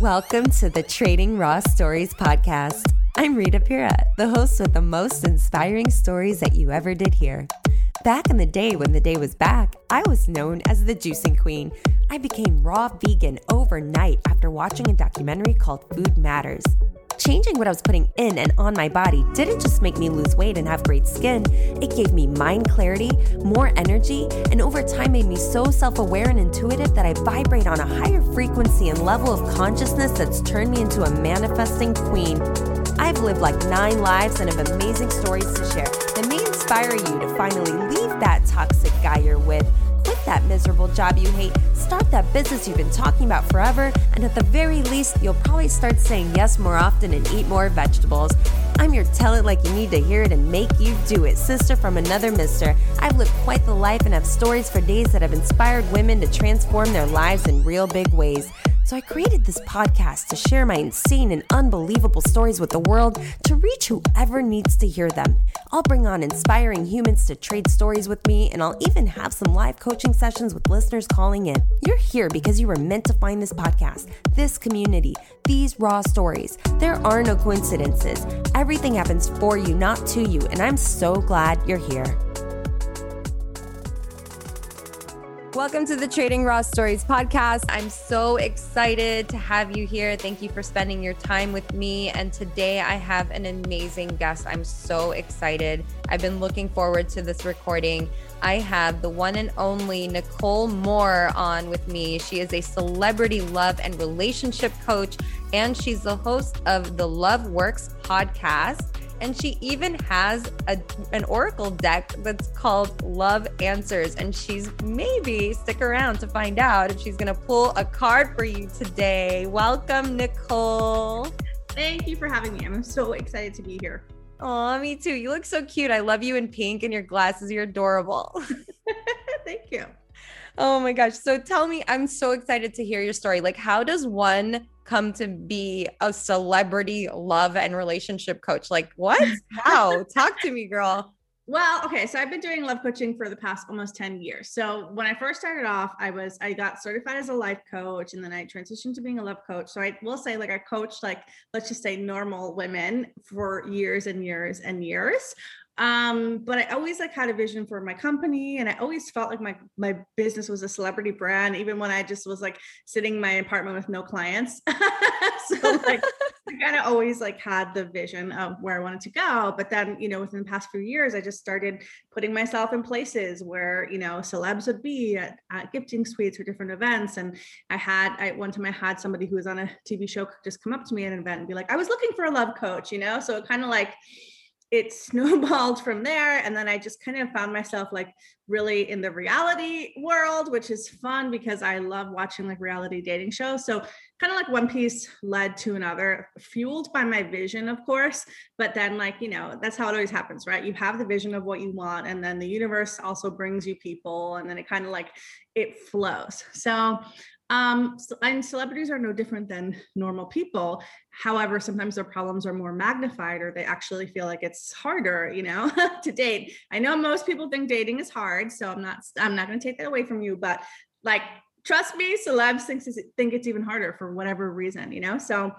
Welcome to the Trading Raw Stories podcast. I'm Rita Pira, the host with the most inspiring stories that you ever did hear. Back in the day when the day was back, I was known as the juicing queen. I became raw vegan overnight after watching a documentary called Food Matters. Changing what I was putting in and on my body didn't just make me lose weight and have great skin, it gave me mind clarity, more energy, and over time made me so self aware and intuitive that I vibrate on a higher frequency and level of consciousness that's turned me into a manifesting queen. I've lived like nine lives and have amazing stories to share that may inspire you to finally leave that toxic guy you're with that miserable job you hate, start that business you've been talking about forever, and at the very least, you'll probably start saying yes more often and eat more vegetables. I'm your tell it like you need to hear it and make you do it, sister from another mister. I've lived quite the life and have stories for days that have inspired women to transform their lives in real big ways. So I created this podcast to share my insane and unbelievable stories with the world to reach whoever needs to hear them. I'll bring on inspiring humans to trade stories with me, and I'll even have some live coaching sessions with listeners calling in. You're here because you were meant to find this podcast, this community, these raw stories. There are no coincidences. Everything happens for you, not to you, and I'm so glad you're here. Welcome to the Trading Raw Stories podcast. I'm so excited to have you here. Thank you for spending your time with me. And today I have an amazing guest. I'm so excited. I've been looking forward to this recording. I have the one and only Nicole Moore on with me. She is a celebrity love and relationship coach, and she's the host of the Love Works podcast. And she even has a, an oracle deck that's called Love Answers. And she's maybe stick around to find out if she's going to pull a card for you today. Welcome, Nicole. Thank you for having me. I'm so excited to be here. Oh, me too. You look so cute. I love you in pink and your glasses. You're adorable. Thank you. Oh my gosh. So tell me, I'm so excited to hear your story. Like, how does one come to be a celebrity love and relationship coach? Like, what? How? Talk to me, girl. Well, okay, so I've been doing love coaching for the past almost 10 years. So when I first started off, I was I got certified as a life coach and then I transitioned to being a love coach. So I will say like I coached like let's just say normal women for years and years and years um but i always like had a vision for my company and i always felt like my my business was a celebrity brand even when i just was like sitting in my apartment with no clients so like i kind of always like had the vision of where i wanted to go but then you know within the past few years i just started putting myself in places where you know celebs would be at, at gifting suites or different events and i had i one time i had somebody who was on a tv show just come up to me at an event and be like i was looking for a love coach you know? So it kind of like it snowballed from there and then i just kind of found myself like really in the reality world which is fun because i love watching like reality dating shows. So kind of like one piece led to another fueled by my vision of course but then like you know that's how it always happens right? You have the vision of what you want and then the universe also brings you people and then it kind of like it flows. So um, and celebrities are no different than normal people. However, sometimes their problems are more magnified or they actually feel like it's harder, you know, to date. I know most people think dating is hard, so I'm not I'm not going to take that away from you, but like trust me, celebs think, think it's even harder for whatever reason, you know? So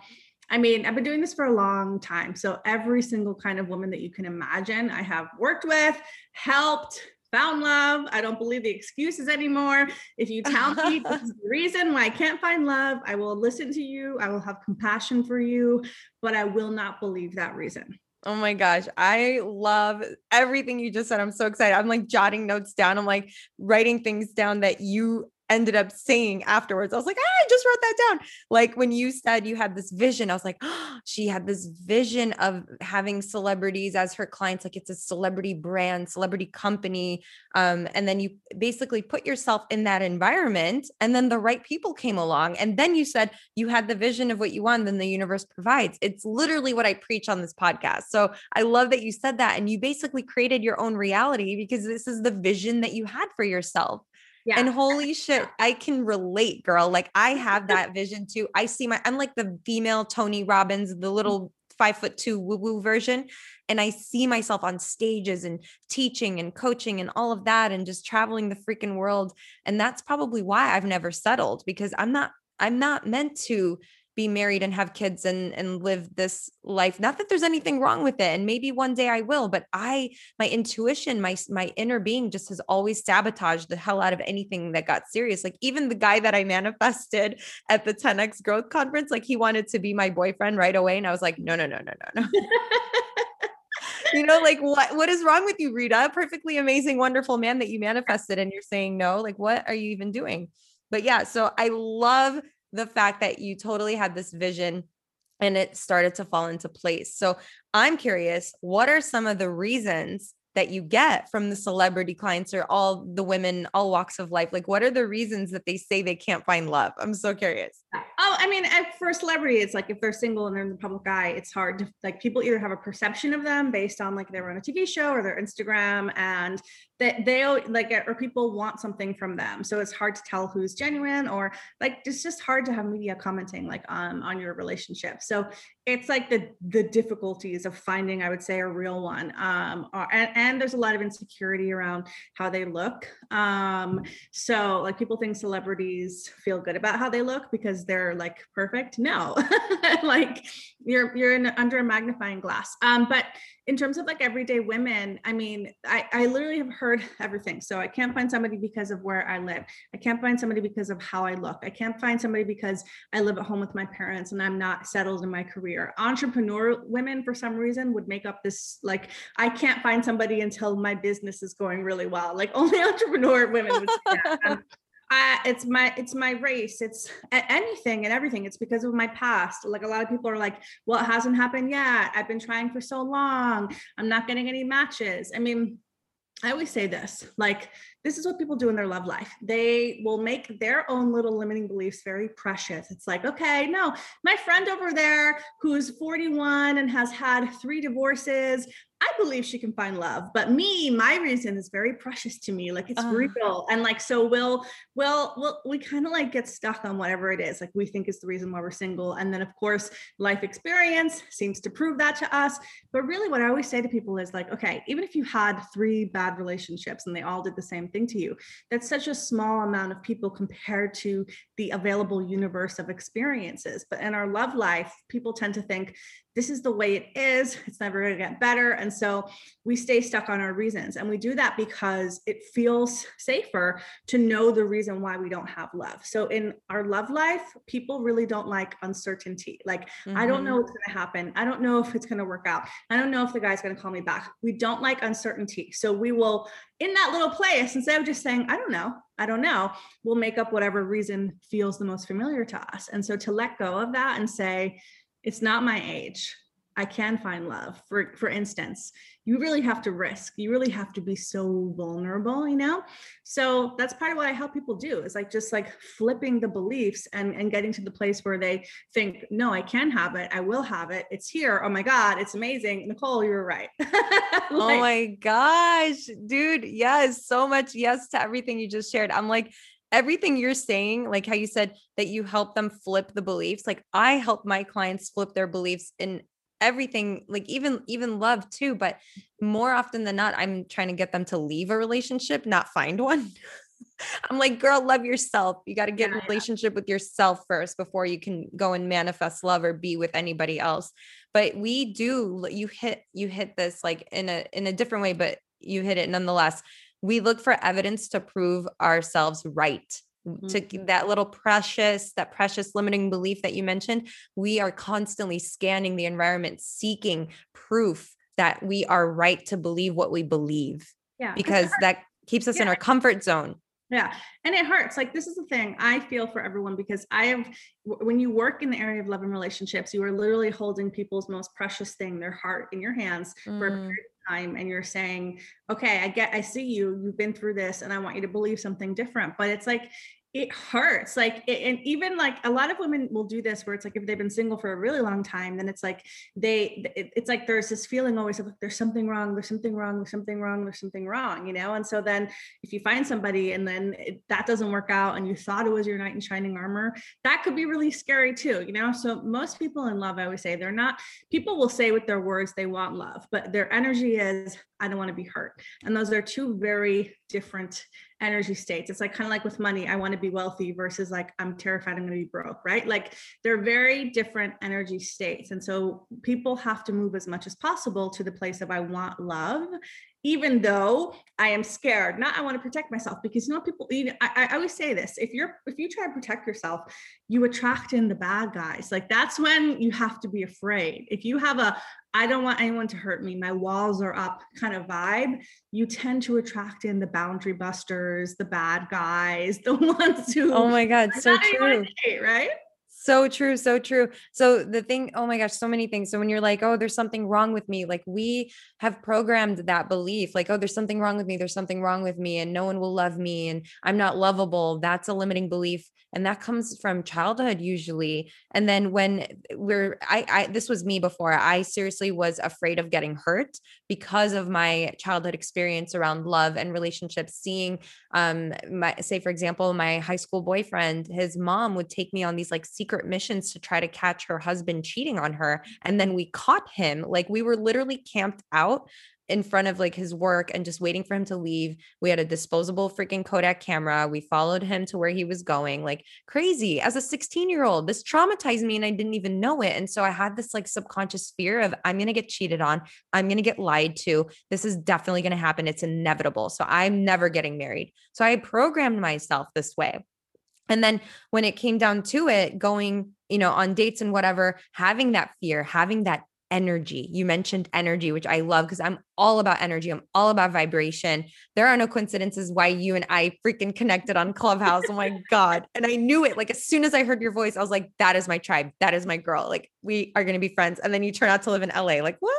I mean, I've been doing this for a long time. So every single kind of woman that you can imagine, I have worked with, helped, found love. I don't believe the excuses anymore. If you tell me this is the reason why I can't find love, I will listen to you. I will have compassion for you, but I will not believe that reason. Oh my gosh. I love everything you just said. I'm so excited. I'm like jotting notes down. I'm like writing things down that you ended up saying afterwards. I was like, ah, I just wrote that down. Like when you said you had this vision, I was like, oh, she had this vision of having celebrities as her clients. Like it's a celebrity brand, celebrity company. Um, and then you basically put yourself in that environment. And then the right people came along. And then you said you had the vision of what you want, then the universe provides. It's literally what I preach on this podcast. So I love that you said that. And you basically created your own reality because this is the vision that you had for yourself. Yeah. And holy shit, I can relate, girl. Like I have that vision too. I see my, I'm like the female Tony Robbins, the mm-hmm. little five foot two woo woo version. And I see myself on stages and teaching and coaching and all of that and just traveling the freaking world. And that's probably why I've never settled because I'm not, I'm not meant to be married and have kids and and live this life. Not that there's anything wrong with it and maybe one day I will but I my intuition my my inner being just has always sabotaged the hell out of anything that got serious. Like even the guy that I manifested at the 10x growth conference like he wanted to be my boyfriend right away and I was like no no no no no no. You know like what what is wrong with you Rita? Perfectly amazing wonderful man that you manifested and you're saying no like what are you even doing? But yeah so I love the fact that you totally had this vision and it started to fall into place. So I'm curious, what are some of the reasons that you get from the celebrity clients or all the women, all walks of life? Like, what are the reasons that they say they can't find love? I'm so curious. Oh, I mean, for a celebrity, it's like if they're single and they're in the public eye, it's hard to like people either have a perception of them based on like they were on a TV show or their Instagram, and that they like or people want something from them. So it's hard to tell who's genuine or like it's just hard to have media commenting like on on your relationship. So it's like the the difficulties of finding, I would say, a real one. Um, and, and there's a lot of insecurity around how they look. Um, so like people think celebrities feel good about how they look because they're like perfect. No, like you're you're in under a magnifying glass. Um, but in terms of like everyday women, I mean, I, I literally have heard everything. So I can't find somebody because of where I live. I can't find somebody because of how I look. I can't find somebody because I live at home with my parents and I'm not settled in my career. Entrepreneur women, for some reason, would make up this like, I can't find somebody until my business is going really well. Like only entrepreneur women would say that. I, it's my it's my race it's anything and everything it's because of my past. Like a lot of people are like well it hasn't happened yet. I've been trying for so long. I'm not getting any matches. I mean i always say this like this is what people do in their love life. They will make their own little limiting beliefs very precious. It's like okay no my friend over there who's 41 and has had three divorces I believe she can find love, but me, my reason is very precious to me. Like it's uh. real. And like, so we'll, we'll, we'll we kind of like get stuck on whatever it is. Like we think is the reason why we're single. And then of course, life experience seems to prove that to us. But really what I always say to people is like, okay, even if you had three bad relationships and they all did the same thing to you, that's such a small amount of people compared to the available universe of experiences. But in our love life, people tend to think this is the way it is. It's never going to get better. And so we stay stuck on our reasons. And we do that because it feels safer to know the reason why we don't have love. So in our love life, people really don't like uncertainty. Like, mm-hmm. I don't know mm-hmm. what's going to happen. I don't know if it's going to work out. I don't know if the guy's going to call me back. We don't like uncertainty. So we will, in that little place, instead of just saying, I don't know, I don't know, we'll make up whatever reason feels the most familiar to us. And so to let go of that and say, it's not my age i can find love. For for instance you really have to risk. You really have to be so vulnerable you know? So that's part of what i help people do is like just like flipping the beliefs and and getting to the place where they think no i can have it. I will have it. It's here. Oh my god it's amazing. Nicole you were right oh like, oh my gosh dude yes so much yes to everything you just shared. I'm like everything you're saying, like how you said that you help them flip the beliefs, like I help my clients flip their beliefs in everything like even even love too but more often than not i'm trying to get them to leave a relationship not find one i'm like girl love yourself you got to get yeah, in relationship yeah. with yourself first before you can go and manifest love or be with anybody else but we do you hit you hit this like in a in a different way but you hit it nonetheless we look for evidence to prove ourselves right. To that little precious that precious limiting belief that you mentioned we are constantly scanning the environment seeking proof that we are right to believe what we believe yeah because that keeps us yeah. in our comfort zone yeah. And it hurts. Like, this is the thing I feel for everyone because I have, when you work in the area of love and relationships, you are literally holding people's most precious thing, their heart, in your hands mm. for a mm. period time and you're saying okay i get i see you you've been through this and i want you to believe something different but it's like it hurts like it, and even like a lot of women will do this where it's like if they've been single for a really long time then it's like they it, it's like there's this feeling always of like there's something wrong there's something wrong there's something wrong there's something wrong you know and so then if you find somebody and then it, that doesn't work out and you thought it was your knight in shining armor that could be really scary too you know so most people in love i always say they're not people will say with their words they want love but their energy is I don't want to be hurt. And those are two very different energy states. It's like kind of like with money, I want to be wealthy versus like I'm terrified I'm going to be broke, right? Like they're very different energy states. And so people have to move as much as possible to the place of I want love even though I am scared. Not I want to protect myself because you know people. You I, I always say this: if you're if you try to protect yourself, you attract in the bad guys. Like that's when you have to be afraid. If you have a I don't want anyone to hurt me, my walls are up kind of vibe, you tend to attract in the boundary busters, the bad guys, the ones who. Oh my god, so true. Right? So true, so true. So the thing, oh my gosh, so many things. So when you're like, oh, there's something wrong with me, like we have programmed that belief, like, oh, there's something wrong with me, there's something wrong with me, and no one will love me, and I'm not lovable. That's a limiting belief. And that comes from childhood usually. And then when we're I, I this was me before. I seriously was afraid of getting hurt because of my childhood experience around love and relationships, seeing um my say, for example, my high school boyfriend, his mom would take me on these like secret secret missions to try to catch her husband cheating on her. And then we caught him. Like we were literally camped out in front of like his work and just waiting for him to leave. We had a disposable freaking Kodak camera. We followed him to where he was going, like crazy. As a 16 year old, this traumatized me and I didn't even know it. And so I had this like subconscious fear of I'm going to get cheated on. I'm going to get lied to. This is definitely going to happen. It's inevitable. So I'm never getting married. So I programmed myself this way. And then when it came down to it, going, you know, on dates and whatever, having that fear, having that energy. You mentioned energy, which I love because I'm all about energy. I'm all about vibration. There are no coincidences why you and I freaking connected on Clubhouse. Oh my God. And I knew it. Like as soon as I heard your voice, I was like, that is my tribe. That is my girl. Like we are going to be friends. And then you turn out to live in LA. Like, what?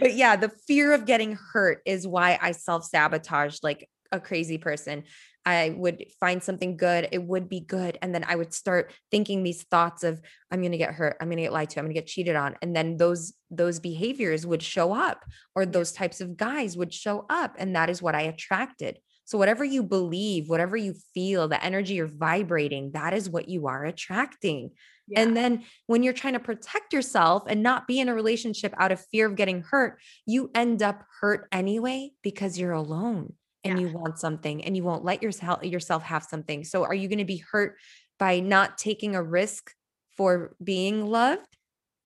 But yeah, the fear of getting hurt is why I self sabotaged like a crazy person. I would find something good, it would be good. And then I would start thinking these thoughts of, I'm going to get hurt, I'm going to get lied to, I'm going to get cheated on. And then those, those behaviors would show up or those types of guys would show up. And that is what I attracted. So whatever you believe, whatever you feel, the energy you're vibrating, that is what you are attracting. Yeah. And then when you're trying to protect yourself and not be in a relationship out of fear of getting hurt, you end up hurt anyway because you're alone and yeah. you want something and you won't let yourself yourself have something. So are you going to be hurt by not taking a risk for being loved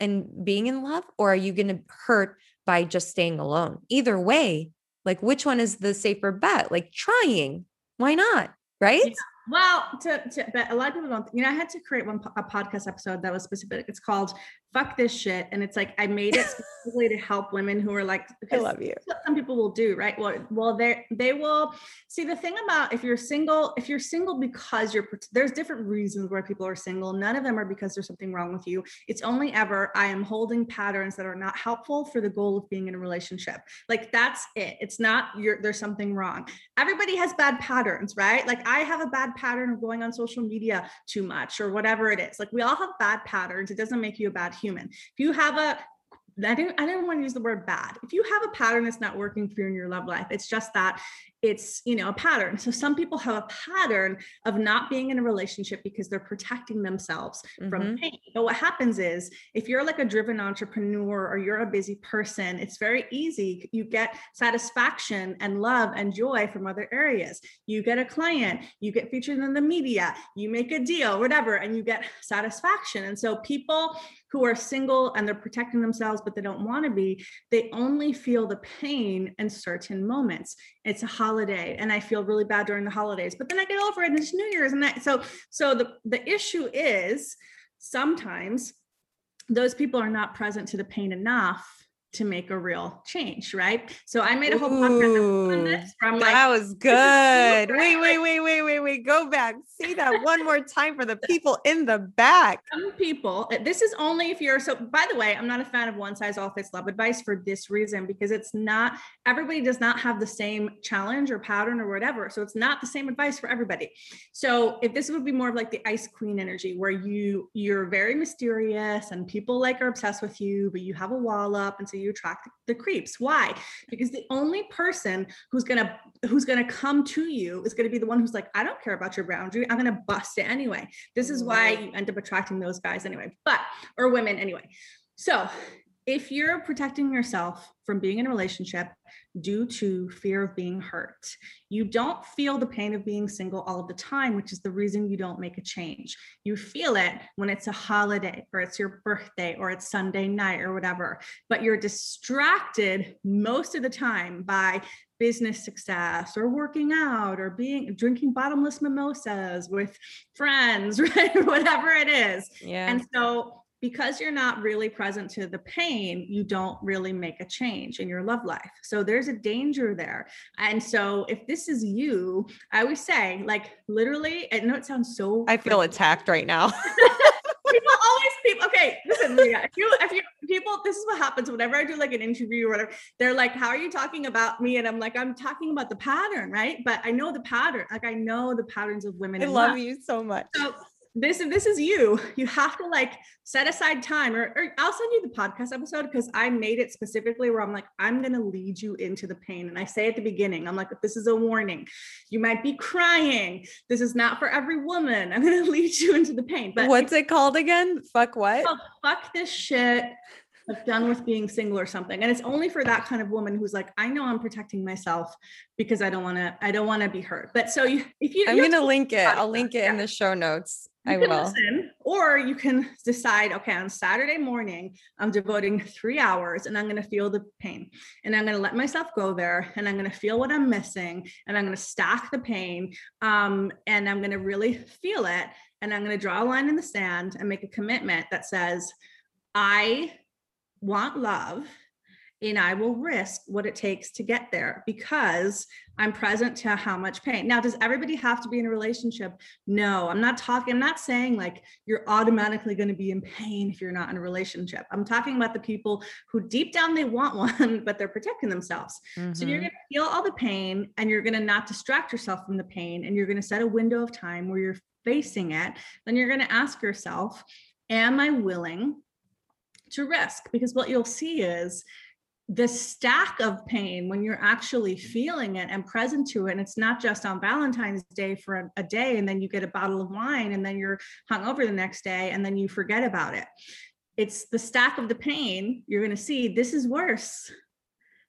and being in love or are you going to hurt by just staying alone? Either way, like which one is the safer bet? Like trying. Why not? Right? Yeah. Well, to, to but a lot of people don't. You know, I had to create one a podcast episode that was specific. It's called "Fuck This Shit," and it's like I made it specifically to help women who are like. I love you. some people will do right. Well, well, they they will see the thing about if you're single. If you're single because you're there's different reasons why people are single. None of them are because there's something wrong with you. It's only ever I am holding patterns that are not helpful for the goal of being in a relationship. Like that's it. It's not you're there's something wrong. Everybody has bad patterns, right? Like I have a bad pattern of going on social media too much or whatever it is. Like we all have bad patterns. It doesn't make you a bad human. If you have a I didn't I didn't want to use the word bad. If you have a pattern that's not working for you in your love life, it's just that it's you know a pattern. So some people have a pattern of not being in a relationship because they're protecting themselves mm-hmm. from pain. But what happens is if you're like a driven entrepreneur or you're a busy person it's very easy. You get satisfaction and love and joy from other areas. You get a client you get featured in the media you make a deal whatever and you get satisfaction. And so people who are single and they're protecting themselves but they don't want to be they only feel the pain in certain moments. It's a holiday and I feel really bad during the holidays, but then I get over it and it's New Year's. And that, so, so the, the issue is sometimes those people are not present to the pain enough to make a real change, right? So I made a whole podcast on this from like that was good. Wait, wait, wait, wait, wait, wait. Go back. See that one more time for the people in the back. Some people, eh, this is only if you're so by the way, I'm not a fan of one size all fits love advice for this reason because it's not everybody does not have the same challenge or pattern or whatever. So it's not the same advice for everybody. So if this would be more of like the ice queen energy where you you're very mysterious and people like are obsessed with you, but you have a wall up and so you attract the creeps. Why? Because the only person who's gonna who's gonna come to you is gonna be the one who's like, I don't care about your boundary. I'm gonna bust it anyway. This is why you end up attracting those guys anyway, but or women anyway. So if you're protecting yourself from being in a relationship due to fear of being hurt, you don't feel the pain of being single all of the time, which is the reason you don't make a change. You feel it when it's a holiday or it's your birthday or it's Sunday night or whatever, but you're distracted most of the time by business success or working out or being drinking bottomless mimosas with friends, right? Whatever it is. Yeah. And so because you're not really present to the pain, you don't really make a change in your love life. So there's a danger there. And so if this is you, I always say, like, literally, I know it sounds so. I feel attacked right now. people always people okay listen Maria, if you if you people this is what happens whenever i do like an interview or whatever they're like how are you talking about me and i'm like i'm talking about the pattern right but i know the pattern like i know the patterns of women i love you so much so this if this is you. You have to like set aside time or, or i'll send you the podcast episode because i made it specifically where i'm like i'm going to lead you into the pain. And i say at the beginning i'm like this is a warning. You might be crying. This is not for every woman. I'm going to lead you into the pain. But what's it called again? Fuck what? Oh, fuck this shit like done with being single or something and it's only for that kind of woman who's like i know i'm protecting myself because i don't want to i don't want to be hurt but so you, if you i'm going to link it i'll link it yeah. in the show notes you I will. Listen, or you can decide, okay, on Saturday morning, I'm devoting three hours and I'm going to feel the pain. And I'm going to let myself go there and I'm going to feel what I'm missing and I'm going to stack the pain. Um, and I'm going to really feel it. And I'm going to draw a line in the sand and make a commitment that says, I want love and I will risk what it takes to get there because I'm present to how much pain. Now, does everybody have to be in a relationship? No, I'm not talking, I'm not saying like you're automatically going to be in pain if you're not in a relationship. I'm talking about the people who deep down they want one, but they're protecting themselves. Mm-hmm. So you're mm-hmm. going to feel all the pain and you're going to not distract yourself from the pain and you're going to set a window of time where you're facing it. Then you're going to ask yourself, Am I willing to risk? Because what you'll see is, the stack of pain when you're actually feeling it and present to it and it's not just on valentine's day for a, a, day and then you get a bottle of wine and then you're hung over the next day and then you forget about it it's the stack of the pain you're going to see this is worse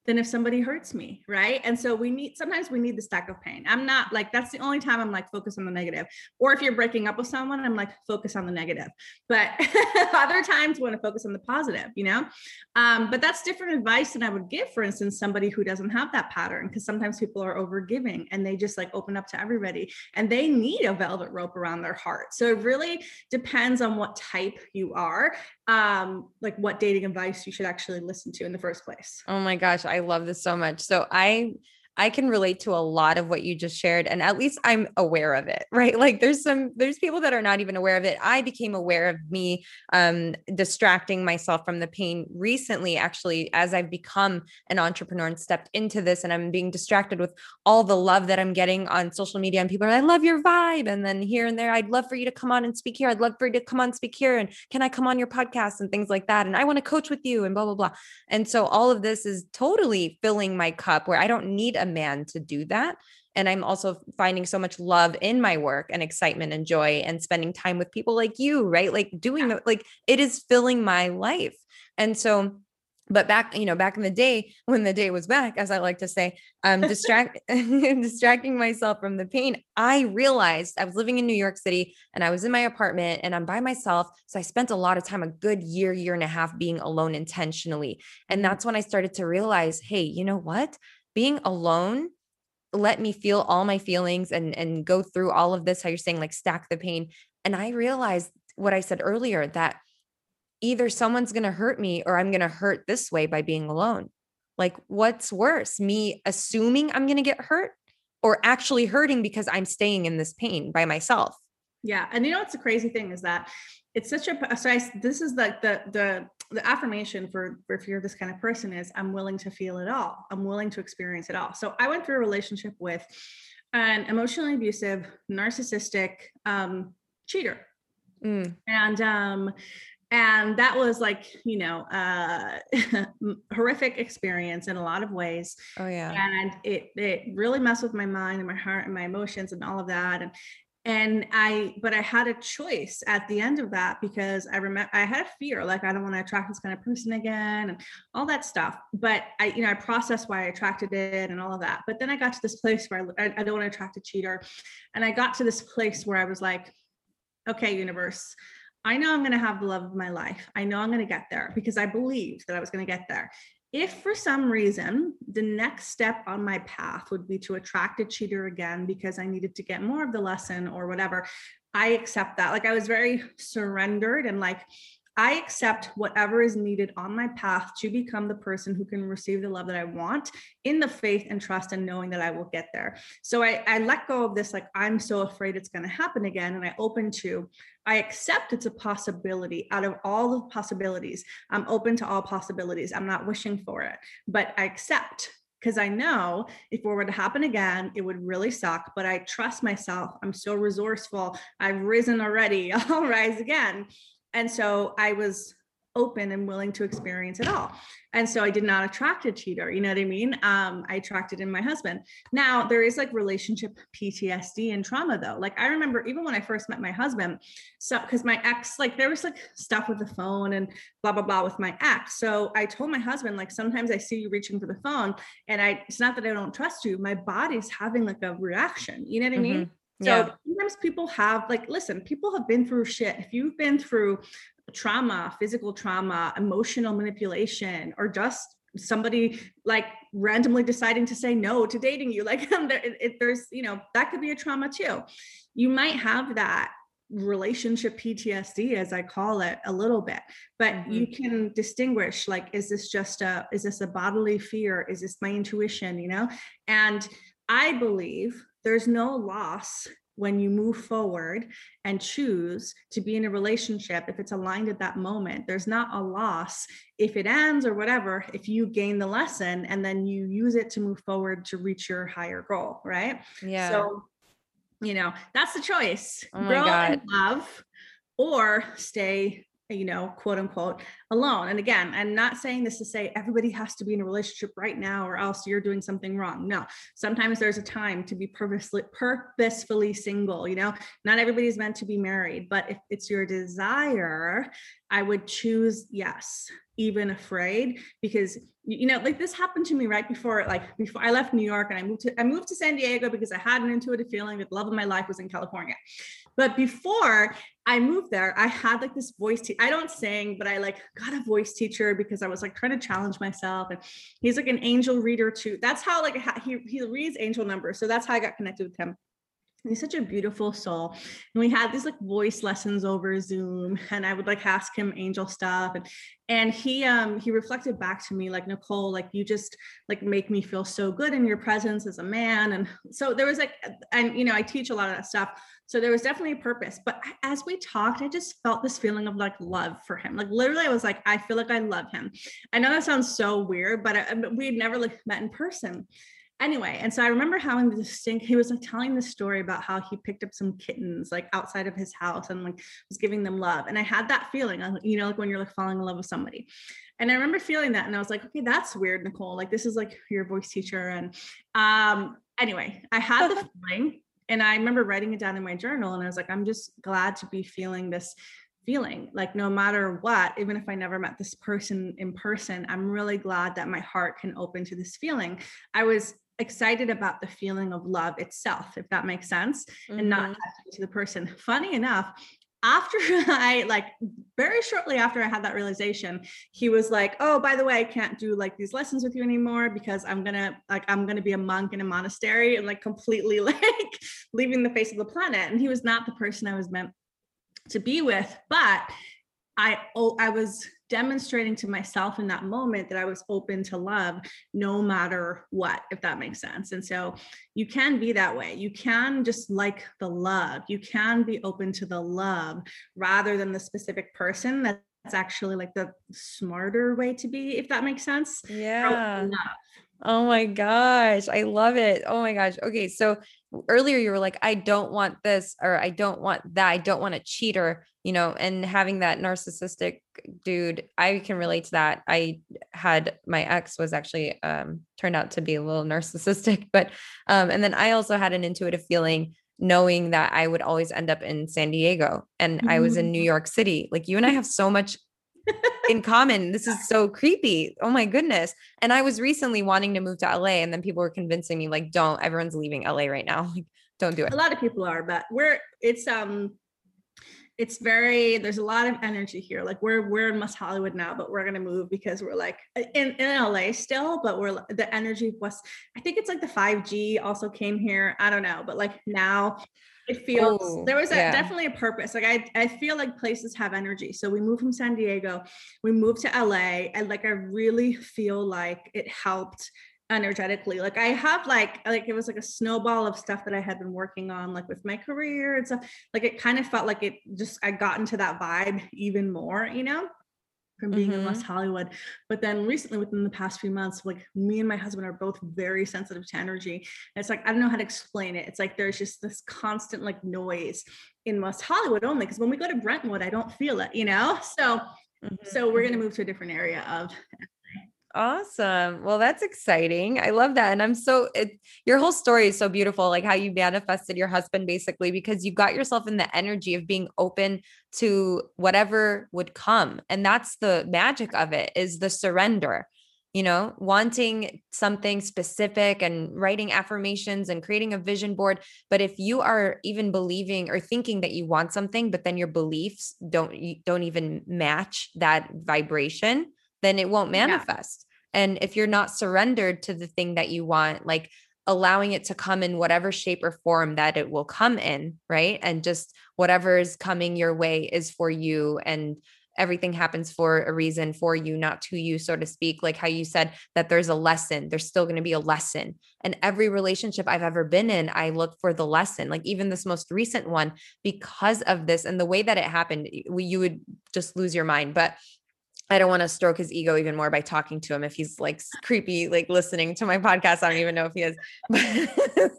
than if somebody hurts me right? And so we need sometimes we need the stack of pain. I'm not like that's the only time i'm like focus on the negative. Or if you're breaking up with someone i'm like focus on the negative. But other times we want to focus on the positive you know? Um, but that's different advice than i would give for instance somebody who doesn't have that pattern because sometimes people are over giving and they just like open up to everybody and they need a velvet rope around their heart. So it really depends on what type you are um, like what dating advice you should actually listen to in the first place. Oh my gosh, I love this so much. So I I can relate to a lot of what you just shared and at least I'm aware of it, right? Like there's some there's people that are not even aware of it. I became aware of me um distracting myself from the pain recently actually as I've become an entrepreneur and stepped into this and I'm being distracted with all the love that I'm getting on social media and people are I love your vibe and then here and there I'd love for you to come on and speak here. I'd love for you to come on speak here and can I come on your podcast and things like that and I want to coach with you and blah blah blah. And so all of this is totally filling my cup where I don't need a man to do that. And I'm also finding so much love in my work and excitement and joy and spending time with people like you, right? Like doing the, like it is filling my life. And so, but back, you know, back in the day when the day was back, as I like to say, um, distract distracting myself from the pain. I realized I was living in New York City and I was in my apartment and I'm by myself. So I spent a lot of time, a good year, year and a half being alone intentionally. And mm-hmm. that's when I started to realize, hey, you know what? Being alone let me feel all my feelings and and go through all of this how you're saying like stack the pain. And i realized what i said earlier that either someone's going to hurt me or i'm going to hurt this way by being alone. Like what's worse me assuming i'm going to get hurt or actually hurting because i'm staying in this pain by myself? Yeah and you know what's the crazy thing is that it's such a so I, this is like the the the affirmation for, for if you're this kind of person is i'm willing to feel it all. I'm willing to experience it all. So i went through a relationship with an emotionally abusive narcissistic um, cheater. Mm. and um and that was like you know uh horrific experience in a lot of ways. Oh yeah. And it it really messed with my mind and my heart and my emotions and all of that. And and i but i had a choice at the end of that because i remember i had a fear like i don't want to attract this kind of person again and all that stuff. But i you know i processed why i attracted it and all of that. But then i got to this place where i, I don't want to attract a cheater. And i got to this place where i was like okay universe I know I'm going to have the love of my life. I know I'm going to get there because I believed that I was going to get there if for some reason the next step on my path would be to attract a cheater again because I needed to get more of the lesson or whatever, I accept that. Like I was very surrendered and like, I accept whatever is needed on my path to become the person who can receive the love that I want in the faith and trust and knowing that I will get there. So I, I let go of this, like, I'm so afraid it's going to happen again. And I open to, I accept it's a possibility out of all the possibilities. I'm open to all possibilities. I'm not wishing for it, but I accept because I know if it were to happen again, it would really suck. But I trust myself. I'm so resourceful. I've risen already. I'll rise again. And so I was open and willing to experience it all. And so I did not attract a cheater. You know what I mean? Um, I attracted in my husband. Now there is like relationship PTSD and trauma though. Like I remember even when I first met my husband, so because my ex, like there was like stuff with the phone and blah blah blah with my ex. So I told my husband, like sometimes I see you reaching for the phone, and I it's not that I don't trust you, my body's having like a reaction. You know what I mean? Mm-hmm. So yeah. sometimes people have like, listen, people have been through shit. If you've been through trauma, physical trauma, emotional manipulation, or just somebody like randomly deciding to say no to dating you, like there, it, there's, you know, that could be a trauma too. You might have that relationship PTSD, as I call it, a little bit, but mm-hmm. you can distinguish like, is this just a, is this a bodily fear? Is this my intuition? You know, and I believe there's no loss when you move forward and choose to be in a relationship. If it's aligned at that moment there's not a loss. If it ends or whatever if you gain the lesson and then you use it to move forward to reach your higher goal right? Yeah. so you know that's the choice. Oh grow and love or stay you know, quote unquote, alone. And again, I'm not saying this to say everybody has to be in a relationship right now or else you're doing something wrong. No, sometimes there's a time to be purposely, purposefully single. You know, not everybody's meant to be married, but if it's your desire, I would choose yes, even afraid, because you know, like this happened to me right before, like before I left New York and I moved to I moved to San Diego because I had an intuitive feeling that the love of my life was in California. But before I moved there, I had like this voice. Te- I don't sing, but I like got a voice teacher because I was like trying to challenge myself. And he's like an angel reader too. That's how like he he reads angel numbers. So that's how I got connected with him. He's such a beautiful soul. And we had these like voice lessons over Zoom and I would like ask him angel stuff and and he um he reflected back to me like Nicole like you just like make me feel so good in your presence as a man and so there was like and you know I teach a lot of that stuff so there was definitely a purpose. But as we talked, I just felt this feeling of like love for him. Like literally, I was like, I feel like I love him. I know that sounds so weird, but I, we'd never like met in person. Anyway, and so I remember having this thing. He was like telling the story about how he picked up some kittens like outside of his house and like was giving them love. And I had that feeling, you know, like when you're like falling in love with somebody. And I remember feeling that, and I was like, okay, that's weird, Nicole. Like this is like your voice teacher. And um, anyway, I had the feeling and I remember writing it down in my journal and I was like, I'm just glad to be feeling this feeling like no matter what even if i never met this person in person i'm really glad that my heart can open to this feeling i was excited about the feeling of love itself if that makes sense mm-hmm. and not mm-hmm. to the person funny enough after I like very shortly after I had that realization, he was like, "Oh, by the way, I can't do like these lessons with you anymore because I'm gonna like I'm gonna be a monk in a monastery and like completely like leaving the face of the planet." And he was not the person I was meant to be with, but I oh I was demonstrating to myself in that moment that I was open to love no matter what, if that makes sense. And so you can be that way. You can just like the love. You can be open to the love rather than the specific person that's actually like the smarter way to be, if that makes sense. Yeah. Oh my gosh, I love it. Oh my gosh. Okay, so earlier you were like I don't want this or I don't want that. I don't want a cheater, you know, and having that narcissistic dude, I can relate to that. I had my ex was actually um turned out to be a little narcissistic, but um and then I also had an intuitive feeling knowing that I would always end up in San Diego and mm-hmm. I was in New mm-hmm. York City. Like you and I have so much in common. This is so creepy. Oh my goodness. And I was recently wanting to move to LA and then people were convincing me like don't everyone's leaving LA right now. Like don't do it. A lot of people are, but we're it's um it's very there's a lot of energy here. Like we're we're in west hollywood now but we're gonna move because we're like in, in la still but we're the energy was i think it's like the 5g also came here. I don't know but like now it feels oh, there was a, yeah. definitely a purpose. Like I, I feel like places have energy. So we moved from san diego we moved to la and like i really feel like it helped energetically. Like i have like like it was like a snowball of stuff that i had been working on like with my career and stuff. Like it kind of felt like it just i got into that vibe even more you know from being mm-hmm. in west hollywood. But then recently within the past few months like me and my husband are both very sensitive to energy. And it's like i don't know how to explain it. It's like there's just this constant like noise in west hollywood only because when we go to brentwood i don't feel it you know? So mm-hmm. so we're going to move to a different area of Awesome. Well, that's exciting. I love that. And I'm so it your whole story is so beautiful, like how you manifested your husband basically because you got yourself in the energy of being open to whatever would come. And that's the magic of it is the surrender. You know, wanting something specific and writing affirmations and creating a vision board. But if you are even believing or thinking that you want something, but then your beliefs don't don't even match that vibration, then it won't manifest. Yeah. And if you're not surrendered to the thing that you want, like allowing it to come in whatever shape or form that it will come in, right? And just whatever is coming your way is for you and everything happens for a reason for you not to you so to speak like how you said that there's a lesson there's still going to be a lesson and every relationship i've ever been in i look for the lesson like even this most recent one because of this and the way that it happened we, you would just lose your mind but I don't want to stroke his ego even more by talking to him if he's like creepy, like listening to my podcast. I don't even know if he is.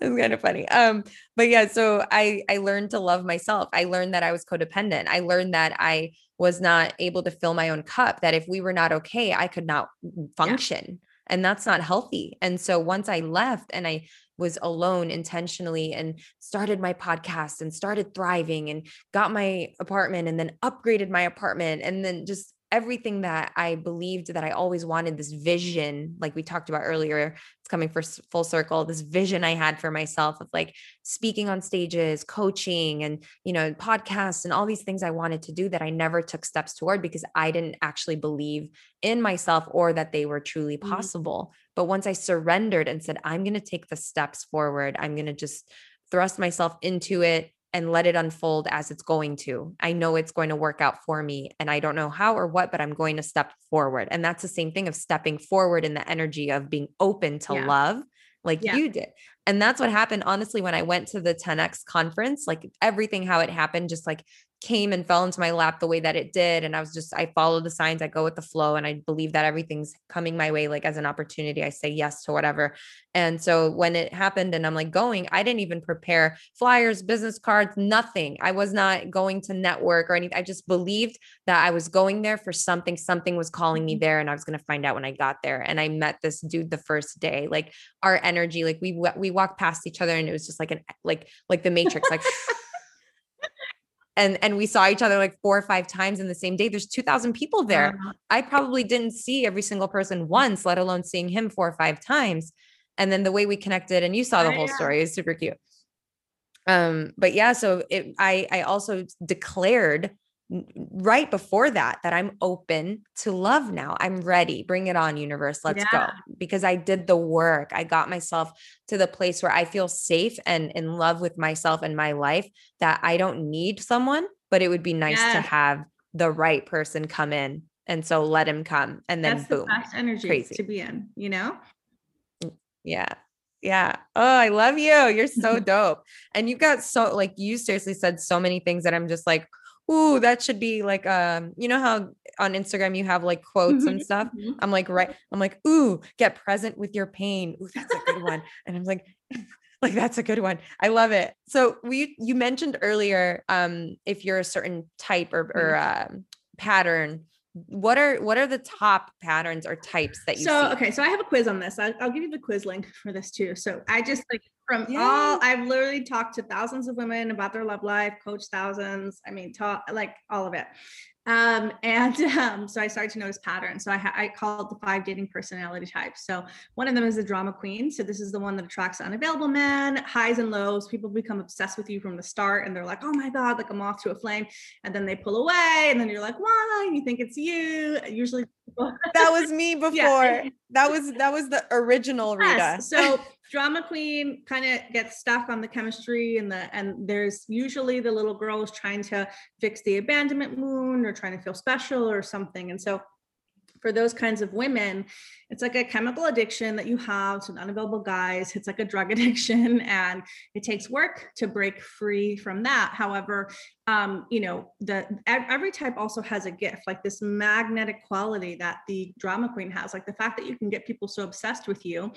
it's kind of funny. Um, but yeah, so I I learned to love myself. I learned that I was codependent. I learned that I was not able to fill my own cup, that if we were not okay, I could not function. Yeah. And that's not healthy. And so once I left and I was alone intentionally and started my podcast and started thriving and got my apartment and then upgraded my apartment and then just everything that I believed that I always wanted this vision, like we talked about earlier, it's coming for full circle, this vision I had for myself of like speaking on stages, coaching, and, you know, podcasts and all these things I wanted to do that I never took steps toward because I didn't actually believe in myself or that they were truly mm-hmm. possible. Mm-hmm. But once I surrendered and said, I'm going to take the steps forward, I'm going to just thrust myself into it and let it unfold as it's going to. I know it's going to work out for me and I don't know how or what, but I'm going to step forward. And that's the same thing of stepping forward in the energy of being open to yeah. love like yeah. you did. And that's what happened honestly when I went to the 10X conference, like everything how it happened just like came and fell into my lap the way that it did and i was just i follow the signs i go with the flow and i believe that everything's coming my way like as an opportunity i say yes to whatever. And so when it happened and i'm like going i didn't even prepare flyers business cards nothing. I was not going to network or anything i just believed that i was going there for something something was calling me mm-hmm. there and i was going to find out when i got there and i met this dude the first day. Like our energy like we we walked past each other and it was just like an like like the matrix like and and we saw each other like four or five times in the same day. There's 2000 people there. I probably didn't see every single person once let alone seeing him four or five times. And then the way we connected and you saw the whole story is super cute. Um but yeah so it i i also declared right before that that I'm open to love now. I'm ready. Bring it on universe. Let's yeah. go. Because I did the work. I got myself to the place where I feel safe and in love with myself and my life that I don't need someone, but it would be nice yeah. to have the right person come in. And so let him come and then That's boom. The energy Crazy. to be in, you know? Mm, yeah. Yeah. Oh, I love you. You're so dope. And you got so like you seriously said so many things that I'm just like, ooh, that should be like um, you know how on Instagram you have like quotes and mm-hmm, stuff. Mm-hmm. I'm like, right. I'm like, ooh, get present with your pain. Ooh, that's a good one. And I'm like, like that's a good one. I love it. So we you mentioned earlier um if you're a certain type or or uh, pattern what are what are the top patterns or types that you so see? okay so i have a quiz on this I'll, I'll, give you the quiz link for this too so i just like from Yay. all I've literally talked to thousands of women about their love life, coached thousands. I mean, talk like all of it. Um, and um, so I started to notice patterns. So I, ha- I call it the five dating personality types. So one of them is the drama queen. So this is the one that attracts unavailable men, highs and lows. People become obsessed with you from the start and they're like, oh my God, like a moth to a flame. And then they pull away and then you're like, why? And you think it's you. Usually That was me before. Yeah. That was that was the original Rita. Yes. So drama queen kind of gets stuck on the chemistry and the and there's usually the little girl is trying to fix the abandonment wound or trying to feel special or something. And so for those kinds of women, it's like a chemical addiction that you have to unavailable guys. It's like a drug addiction, and it takes work to break free from that. However, um, you know, the every type also has a gift, like this magnetic quality that the drama queen has, like the fact that you can get people so obsessed with you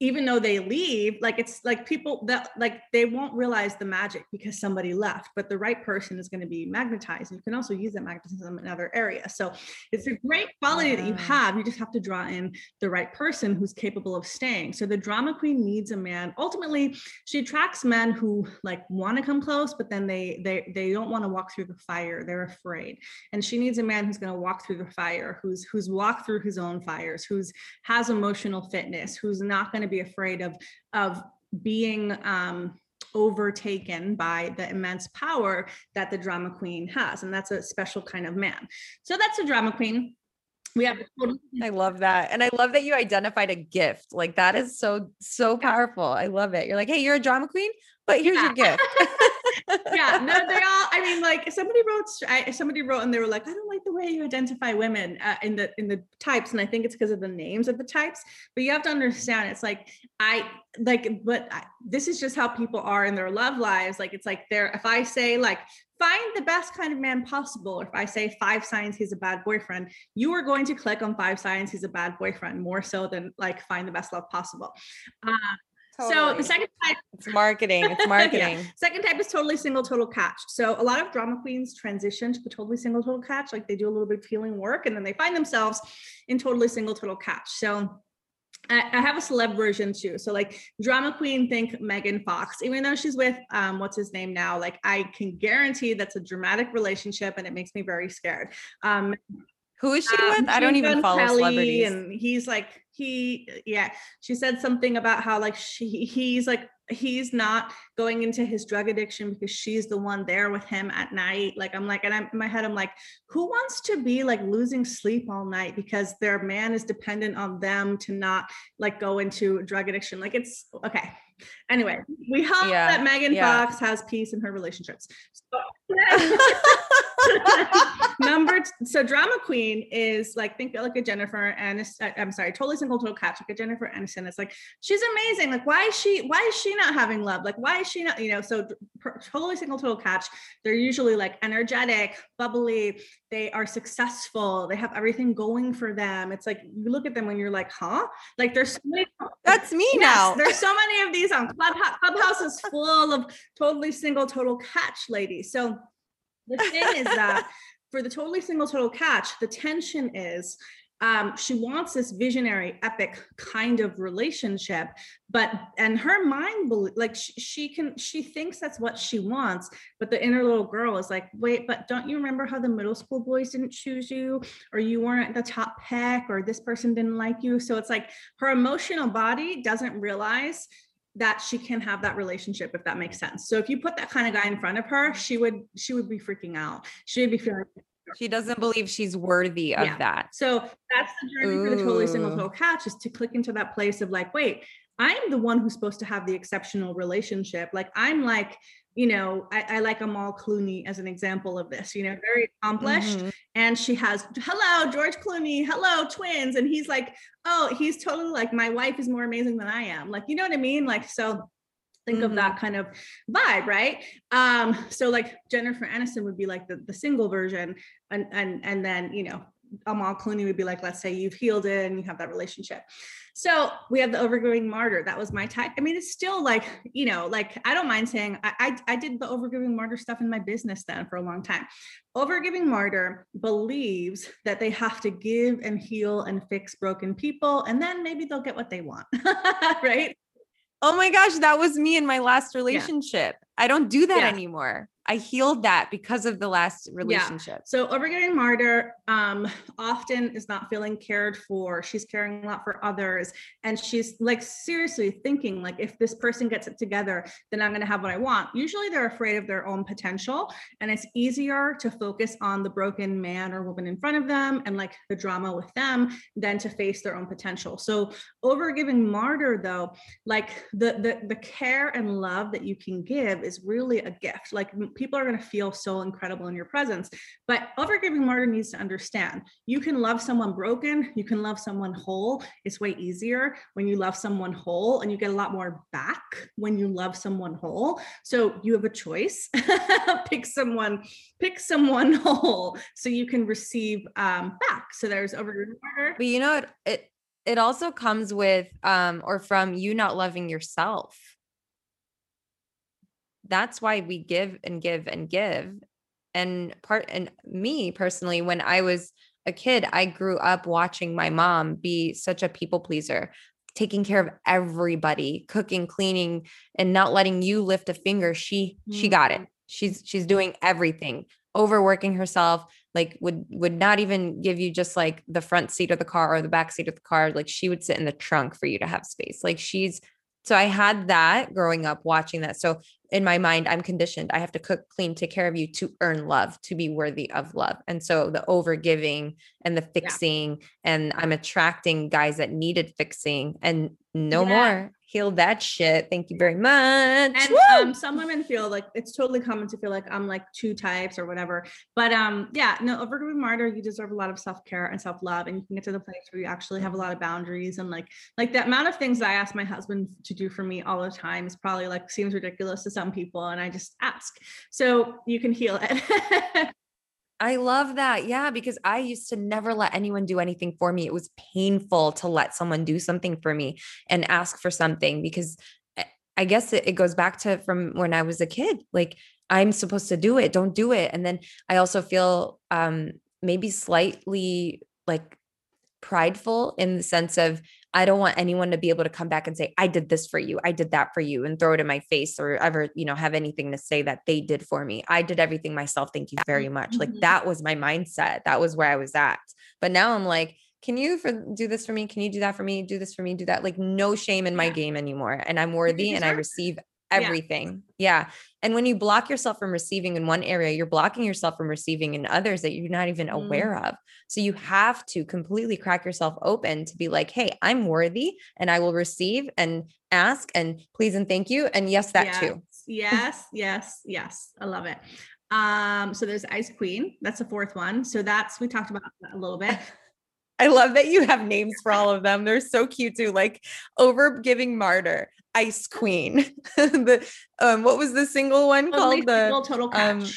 even though they leave like it's like people that like they won't realize the magic because somebody left but the right person is going to be magnetized and you can also use that magnetism in other areas so it's a great quality that you have you just have to draw in the right person who's capable of staying. So the drama queen needs a man ultimately she attracts men who like want to come close but then they they they don't want to walk through the fire they're afraid. And she needs a man who's going to walk through the fire who's who's walked through his own fires who's has emotional fitness who's not going to be afraid of of being um overtaken by the immense power that the drama queen has and that's a special kind of man so that's a drama queen we have I love that. And I love that you identified a gift. Like that is so, so powerful. I love it. You're like, hey, you're a drama queen, but here's your gift. yeah no they all i mean like somebody wrote I, somebody wrote and they were like i don't like the way you identify women uh, in the in the types and i think it's because of the names of the types but you have to understand it's like i like but I, this is just how people are in their love lives like it's like they're if i say like find the best kind of man possible or if i say five signs he's a bad boyfriend you are going to click on five signs he's a bad boyfriend more so than like find the best love possible so the second type it's marketing. It's marketing. Second type is totally single, total catch. So a lot of drama queens transition to the totally single, total catch. Like they do a little bit of healing work and then they find themselves in totally single, total catch. So I, have a celeb version too. So like drama queen, think Megan Fox. Even though she's with um, what's his name now, like I can guarantee that's a dramatic relationship and it makes me very scared. Um, Who is she um, with? I don't even follow Kelly, celebrities. And he's like, he, yeah. She said something about how like she, he's like, he's not going into his drug addiction because she's the one there with him at night. Like I'm like, and I'm in my head, I'm like, who wants to be like losing sleep all night because their man is dependent on them to not like go into drug addiction? Like it's okay. Anyway, we hope Yeah, that Megan yeah. Fox has peace in her relationships. So- Number t- so drama queen is like think like a Jennifer Aniston. Uh, I'm sorry, totally single, total catch, like a Jennifer Aniston. It's like she's amazing. Like why is she why is she not having love? Like why is you know? So totally single, total catch. They're usually like energetic, bubbly. They are successful. They have everything going for them. It's like you look at them when you're like, huh? Like there's so many That's me Yes, now. there's so many of these on Clubhouse. Clubhouse is full of totally single, total catch ladies. So the thing is that for the totally single, total catch, the tension is um, she wants this visionary, epic kind of relationship, but and her mind, like she, she can, she thinks that's what she wants, but the inner little girl is like, wait, but don't you remember how the middle school boys didn't choose you, or you weren't the top pick, or this person didn't like you? So it's like her emotional body doesn't realize that she can have that relationship if that makes sense. So if you put that kind of guy in front of her, she would she would be freaking out. She would be feeling She doesn't believe she's worthy of Yeah. that. so that's the journey for the totally single Ooh. total catch is to click into that place of like, wait, I'm the one who's supposed to have the exceptional relationship. Like I'm like, you know, I, I like Amal Clooney as an example of this, you know, very accomplished. Mhm. and she has hello george clooney hello twins and he's like oh he's totally like my wife is more amazing than i am like you know what i mean like so think of that kind of vibe right um so like jennifer aniston would be like the, the single version and and and then you know Amal Clooney would be like, let's say you've healed it and you have that relationship. So we have the overgiving martyr. That was my type. I mean, it's still like, you know, like I don't mind saying I, I, I did the overgiving martyr stuff in my business then for a long time. Overgiving martyr believes that they have to give and heal and fix broken people, and then maybe they'll get what they want. right. Oh my gosh, that was me in my last relationship. Yeah. I don't do that yeah. anymore. I healed that because of the last relationship. Yeah. So overgiving martyr um, often is not feeling cared for. She's caring a lot for others. And she's like seriously thinking like if this person gets it together, then I'm gonna have what I want. Usually they're afraid of their own potential. And it's easier to focus on the broken man or woman in front of them and like the drama with them than to face their own potential. So overgiving martyr though, like the the the care and love that you can give is really a gift. Like people are going to feel so incredible in your presence. But overgiving martyr needs to understand you can love someone broken, you can love someone whole. It's way easier when you love someone whole, and you get a lot more back when you love someone whole. So you have a choice. pick someone, pick someone whole so you can receive um, back. So there's overgiving martyr. But you know, it, it it also comes with um or from you not loving yourself that's why we give and give and give. And part and me personally when i was a kid i grew up watching my mom be such a people pleaser taking care of everybody cooking cleaning and not letting you lift a finger. She she mm. got it. She's she's doing everything overworking herself like would would not even give you just like the front seat of the car or the back seat of the car. Like she would sit in the trunk for you to have space. Like she's so I had that growing up watching that. So in my mind, I'm conditioned. I have to cook, clean, take care of you to earn love, to be worthy of love. And so the over giving and the fixing, yeah. and I'm attracting guys that needed fixing and no yeah. more heal that shit. Thank you very much. And um, some women feel like it's totally common to feel like I'm like two types or whatever. But um, yeah, no, overgiving martyr, you deserve a lot of self care and self love, and you can get to the place where you actually have a lot of boundaries and like like the amount of things I ask my husband to do for me all the time is probably like seems ridiculous to some people, and I just ask. So you can heal it. I love that. Yeah, because I used to never let anyone do anything for me. It was painful to let someone do something for me and ask for something because I guess it, it goes back to from when I was a kid. Like I'm supposed to do it, don't do it. And then I also feel um maybe slightly like prideful in the sense of I don't want anyone to be able to come back and say, I did this for you. I did that for you and throw it in my face or ever, you know, have anything to say that they did for me. I did everything myself. Thank you very much. Mm-hmm. Like that was my mindset. That was where I was at. But now I'm like, can you for, do this for me? Can you do that for me? Do this for me? Do that. Like no shame in my yeah. game anymore. And I'm worthy and I receive everything. Yeah. yeah. And when you block yourself from receiving in one area, you're blocking yourself from receiving in others that you're not even mm. aware of. So you have to completely crack yourself open to be like, hey, I'm worthy and I will receive and ask and please and thank you. And yes, that yes. too. Yes, yes, yes. I love it. Um, so there's Ice Queen. That's the fourth one. So that's we talked about a little bit. I love that you have names for all of them. They're so cute too. Like over giving martyr, Ice Queen. the um, what was the single one totally called? The total catch. Um,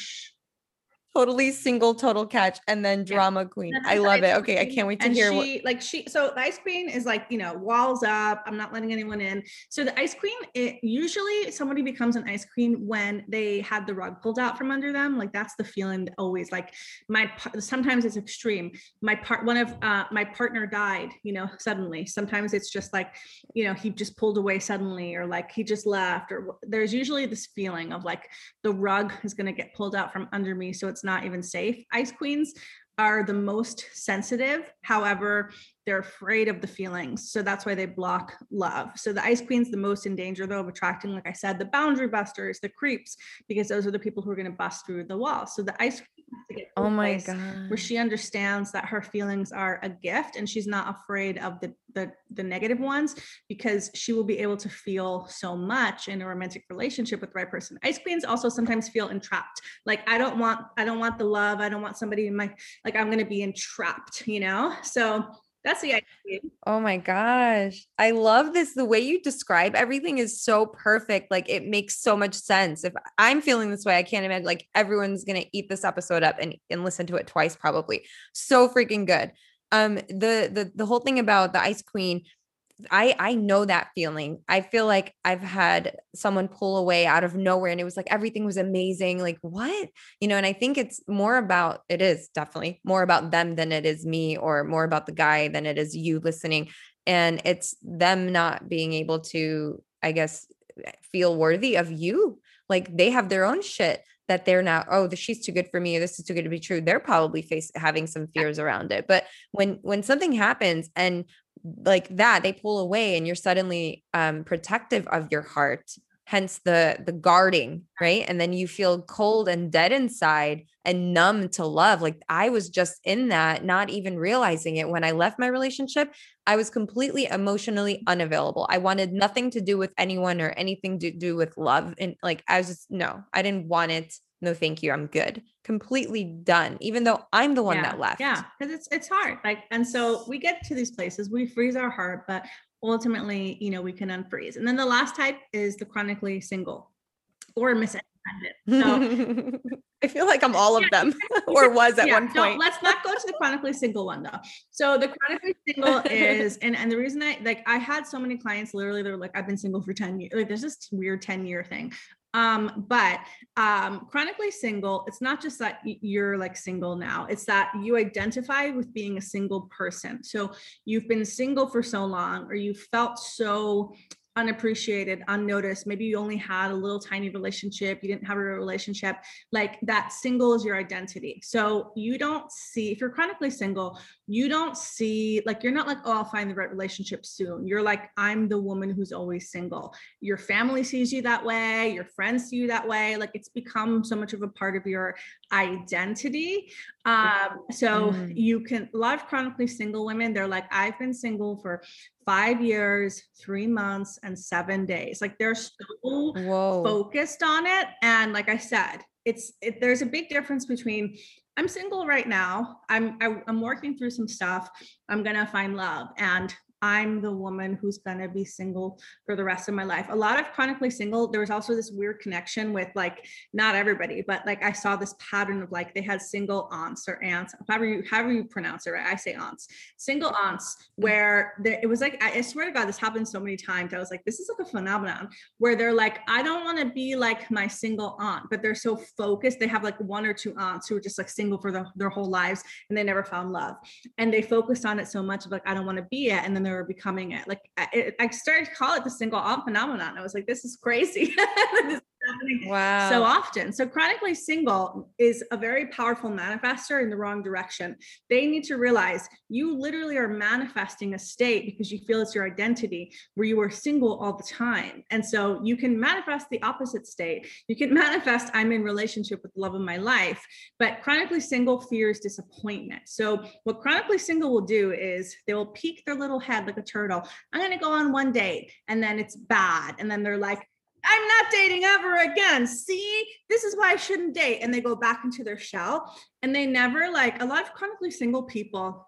totally single total catch and then drama yeah. queen i love it. Okay i can't wait to and hear she, what like she so the ice queen is like you know walls up. I'm not letting anyone in. So the ice queen it usually somebody becomes an ice queen when they had the rug pulled out from under them. Like that's the feeling always. Like my sometimes it's extreme. My part one of uh my partner died you know suddenly. Sometimes it's just like you know he just pulled away suddenly or like he just left or there's usually this feeling of like the rug is going to get pulled out from under me. So it's not even safe. Ice queens are the most sensitive. However, they're afraid of the feelings. So that's why they block love. So the ice queen's the most in danger though of attracting, like I said, the boundary busters, the creeps, because those are the people who are going to bust through the wall. So the ice queen, oh my god where she understands that her feelings are a gift and she's not afraid of the, the the negative ones because she will be able to feel so much in a romantic relationship with the right person ice queens also sometimes feel entrapped like i don't want i don't want the love i don't want somebody in my like i'm going to be entrapped you know so that's the idea. Oh my gosh. I love this. The way you describe everything is so perfect. Like it makes so much sense. If I'm feeling this way, I can't imagine like everyone's going to eat this episode up and, and listen to it twice probably. So freaking good. Um the the the whole thing about the ice queen I I know that feeling. I feel like I've had someone pull away out of nowhere and it was like everything was amazing. Like what? You know, and I think it's more about it is definitely more about them than it is me or more about the guy than it is you listening and it's them not being able to I guess, feel worthy of you. Like they have their own shit that they're now oh the, she's too good for me or this is too good to be true they're probably face having some fears around it but when when something happens and like that they pull away and you're suddenly um protective of your heart hence the the guarding right? And then you feel cold and dead inside and numb to love. Like i was just in that not even realizing it. When i left my relationship i was completely emotionally unavailable. I wanted nothing to do with anyone or anything to do with love. And like i was just no i didn't want it. No thank you. I'm good completely done even though i'm the one yeah, that left yeah because it's it's hard like and so we get to these places we freeze our heart but ultimately, you know, we can unfreeze. And then the last type is the chronically single or Miss Independent. So I feel like I'm all of them or was at yeah, one point. No, let's not go to the chronically single one though. So the chronically single is, and, and the reason I like, I had so many clients literally, they're like, I've been single for 10 years. Like there's this weird 10 year thing. Um, but um, chronically single, it's not just that you're like single now, it's that you identify with being a single person. So you've been single for so long, or you felt so unappreciated, unnoticed. Maybe you only had a little tiny relationship, you didn't have a relationship. Like that single is your identity. So you don't see, if you're chronically single, you don't see, like, you're not like, oh, I'll find the right relationship soon. You're like, I'm the woman who's always single. Your family sees you that way, your friends see you that way. Like it's become so much of a part of your identity. Um, so mm. you can, a lot of chronically single women, they're like, I've been single for five years, three months, and seven days. Like they're so Whoa. focused on it. And like I said, it's it, there's a big difference between I'm single right now. I'm I, am i am working through some stuff. I'm gonna find love, and I'm the woman who's going to be single for the rest of my life. A lot of chronically single, there was also this weird connection with like not everybody, but like I saw this pattern of like they had single aunts or aunts, however you however you pronounce it, right? I say aunts, single aunts, where there, it was like I swear to God, this happened so many times. I was like, this is like a phenomenon where they're like, I don't want to be like my single aunt, but they're so focused. They have like one or two aunts who are just like single for the, their whole lives and they never found love, and they focused on it so much of like I don't want to be it, and then they're becoming it. Like I, I started to call it the single aunt phenomenon. I was like, this is crazy. this happening wow. so often. So chronically single is a very powerful manifester in the wrong direction. They need to realize you literally are manifesting a state because you feel it's your identity where you are single all the time. And so you can manifest the opposite state. You can manifest I'm in relationship with the love of my life, but chronically single fears disappointment. So what chronically single will do is they will peek their little head like a turtle. I'm going to go on one date and then it's bad. And then they're like, I'm not dating ever again. See, this is why I shouldn't date. And they go back into their shell and they never like a lot of chronically single people.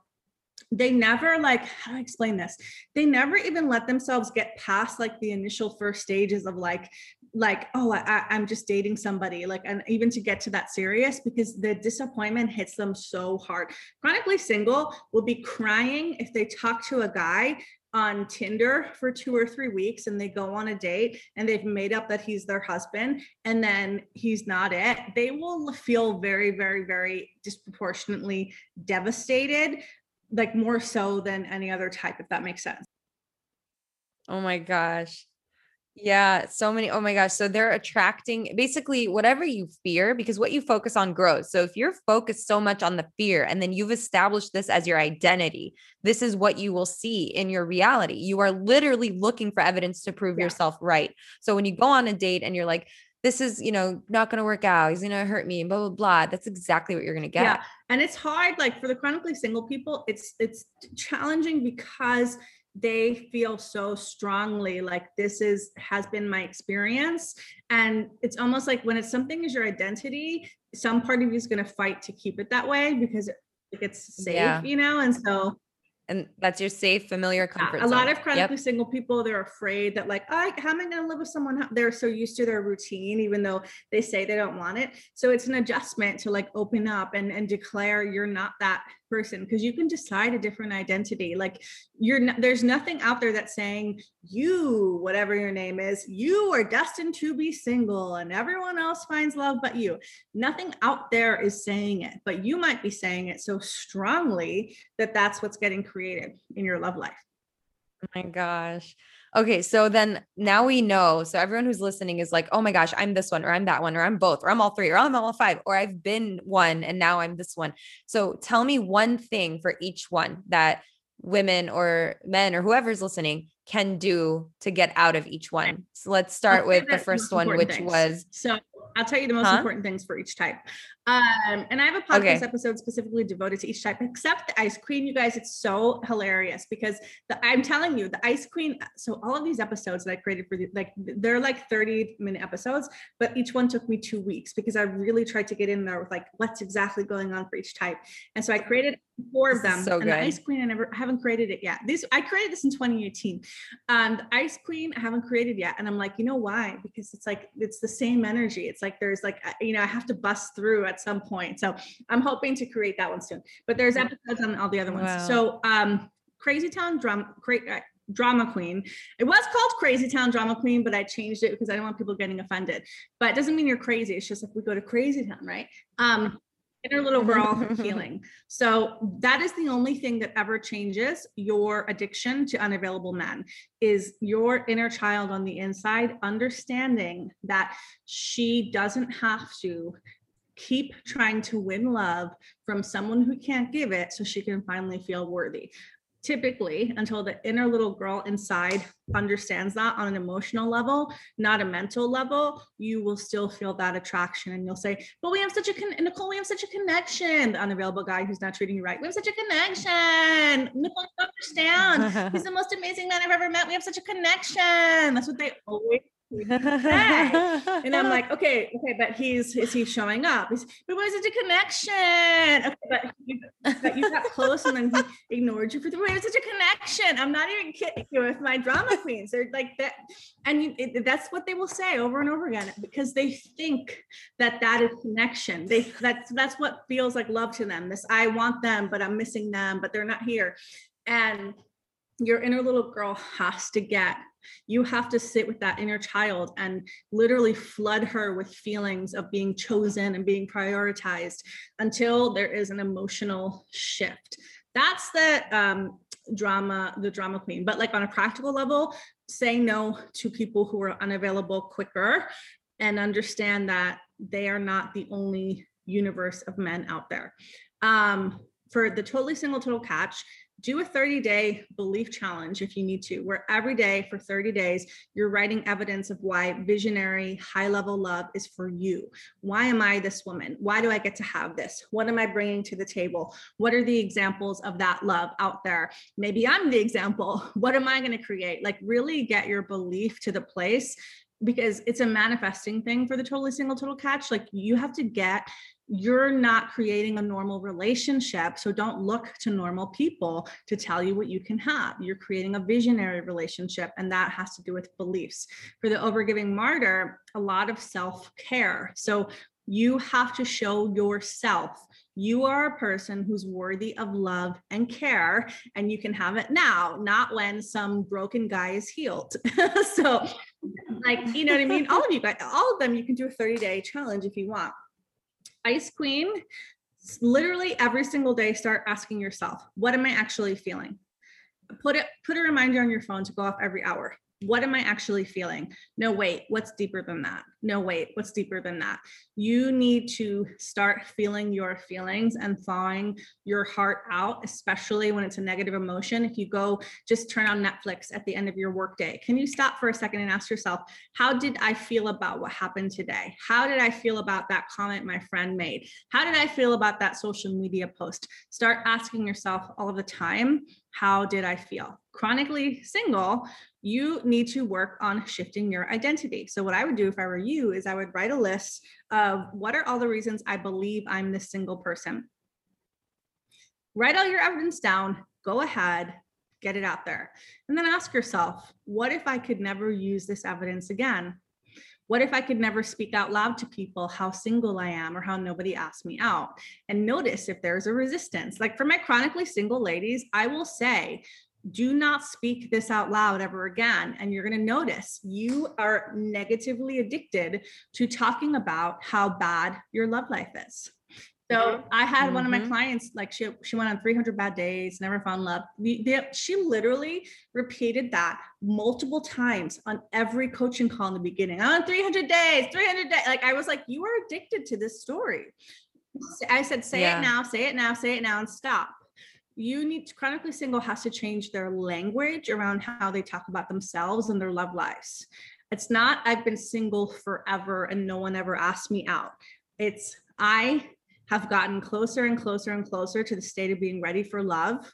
They never like, how do I explain this? They never even let themselves get past like the initial first stages of like, like, oh, I, I'm just dating somebody, like, and even to get to that serious because the disappointment hits them so hard. Chronically single will be crying if they talk to a guy on Tinder for two or three weeks and they go on a date and they've made up that he's their husband and then he's not it, they will feel very, very, very disproportionately devastated, like more so than any other type, if that makes sense. Oh my gosh. Yeah, so many. Oh my gosh. So they're attracting basically whatever you fear because what you focus on grows. So if you're focused so much on the fear and then you've established this as your identity, this is what you will see in your reality. You are literally looking for evidence to prove yeah. yourself right. So when you go on a date and you're like, this is, you know, not going to work out. He's going to hurt me, blah, blah, blah. That's exactly what you're going to get. Yeah. And it's hard. Like for the chronically single people, it's, it's challenging because they feel so strongly like this is has been my experience and it's almost like when it's something is your identity some part of you is going to fight to keep it that way because it, gets safe yeah. you know and so and that's your safe familiar comfort yeah, a zone. lot of chronically yep. single people they're afraid that like I, how am i going to live with someone they're so used to their routine even though they say they don't want it so it's an adjustment to like open up and and declare you're not that person because you can decide a different identity like you're there's nothing out there that's saying you whatever your name is you are destined to be single and everyone else finds love but you nothing out there is saying it but you might be saying it so strongly that that's what's getting created in your love life Oh my gosh. Okay, so then now we know. So everyone who's listening is like, oh my gosh, I'm this one, or I'm that one, or I'm both, or I'm all three, or I'm all five, or I've been one and now I'm this one. So tell me one thing for each one that women or men or whoever's listening can do to get out of each one. So let's start with the first one, which things. was. So I'll tell you the most huh? important things for each type. Um, and I have a podcast okay. episode specifically devoted to each type, except the ice queen. You guys, it's so hilarious because the, I'm telling you, the ice queen. So all of these episodes that I created for the, like they're like 30 minute episodes, but each one took me two weeks because I really tried to get in there with like what's exactly going on for each type. And so I created four of them. So and good. the ice queen, I never I haven't created it yet. This I created this in 2018. And the ice queen, I haven't created yet. And I'm like, you know why? Because it's like it's the same energy. It's like there's like you know, I have to bust through at some point. So I'm hoping to create that one soon. But there's episodes on all the other ones. Wow. So um Crazy Town Great uh, drama queen. It was called Crazy Town Drama Queen, but I changed it because I don't want people getting offended. But it doesn't mean you're crazy. It's just like we go to Crazy Town, right? Um, inner little girl healing. So that is the only thing that ever changes your addiction to unavailable men is your inner child on the inside understanding that she doesn't have to keep trying to win love from someone who can't give it so she can finally feel worthy typically until the inner little girl inside understands that on an emotional level not a mental level you will still feel that attraction and you'll say but we have such a con- nicole we have such a connection. The unavailable guy who's not treating you right we have such a connection. Nicole you understand. He's the most amazing man i've ever met. We have such a connection. That's what they always and I'm like, okay, okay, but he's is he showing up? He's, but was it a connection? Okay, but you, but you got close and then he ignored you for the way. It's such a connection. I'm not even kidding you with my drama queens. They're like that, and you, it, that's what they will say over and over again because they think that that is connection. They that's that's what feels like love to them. This I want them, but I'm missing them, but they're not here, and your inner little girl has to get you have to sit with that inner child and literally flood her with feelings of being chosen and being prioritized until there is an emotional shift. That's the um, drama the drama queen. But like on a practical level say no to people who are unavailable quicker and understand that they are not the only universe of men out there. Um, for the totally single total catch do a 30 day belief challenge if you need to, where every day for 30 days, you're writing evidence of why visionary, high level love is for you. Why am I this woman? Why do I get to have this? What am I bringing to the table? What are the examples of that love out there? Maybe I'm the example. What am I going to create? Like, really get your belief to the place because it's a manifesting thing for the totally single total catch. Like, you have to get you're not creating a normal relationship. So don't look to normal people to tell you what you can have. You're creating a visionary relationship, and that has to do with beliefs. For the overgiving martyr, a lot of self care. So you have to show yourself you are a person who's worthy of love and care and you can have it now not when some broken guy is healed so like you know what i mean all of you guys all of them you can do a 30 day challenge if you want Ice Queen, literally every single day start asking yourself, what am I actually feeling? Put it put a reminder on your phone to go off every hour what am I actually feeling? No, wait, what's deeper than that? No, wait, what's deeper than that? You need to start feeling your feelings and thawing your heart out, especially when it's a negative emotion. If you go just turn on Netflix at the end of your workday, can you stop for a second and ask yourself, how did I feel about what happened today? How did I feel about that comment my friend made? How did I feel about that social media post? Start asking yourself all the time, how did I feel? Chronically single, you need to work on shifting your identity. So, what I would do if I were you is I would write a list of what are all the reasons I believe I'm this single person. Write all your evidence down, go ahead, get it out there. And then ask yourself, what if I could never use this evidence again? What if I could never speak out loud to people how single I am or how nobody asked me out? And notice if there's a resistance. Like for my chronically single ladies, I will say, do not speak this out loud ever again. And you're going to notice you are negatively addicted to talking about how bad your love life is. So I had one of my Mhm. clients, like she she went on 300 bad days, never found love. We, they, she literally repeated that multiple times on every coaching call in the beginning. I'm on 300 days, 300 days. Like I was like, you are addicted to this story. I said, say Yeah. it now, say it now, say it now, and stop. You need to chronically single has to change their language around how they talk about themselves and their love lives. It's not I've been single forever and no one ever asked me out. It's I have gotten closer and closer and closer to the state of being ready for love.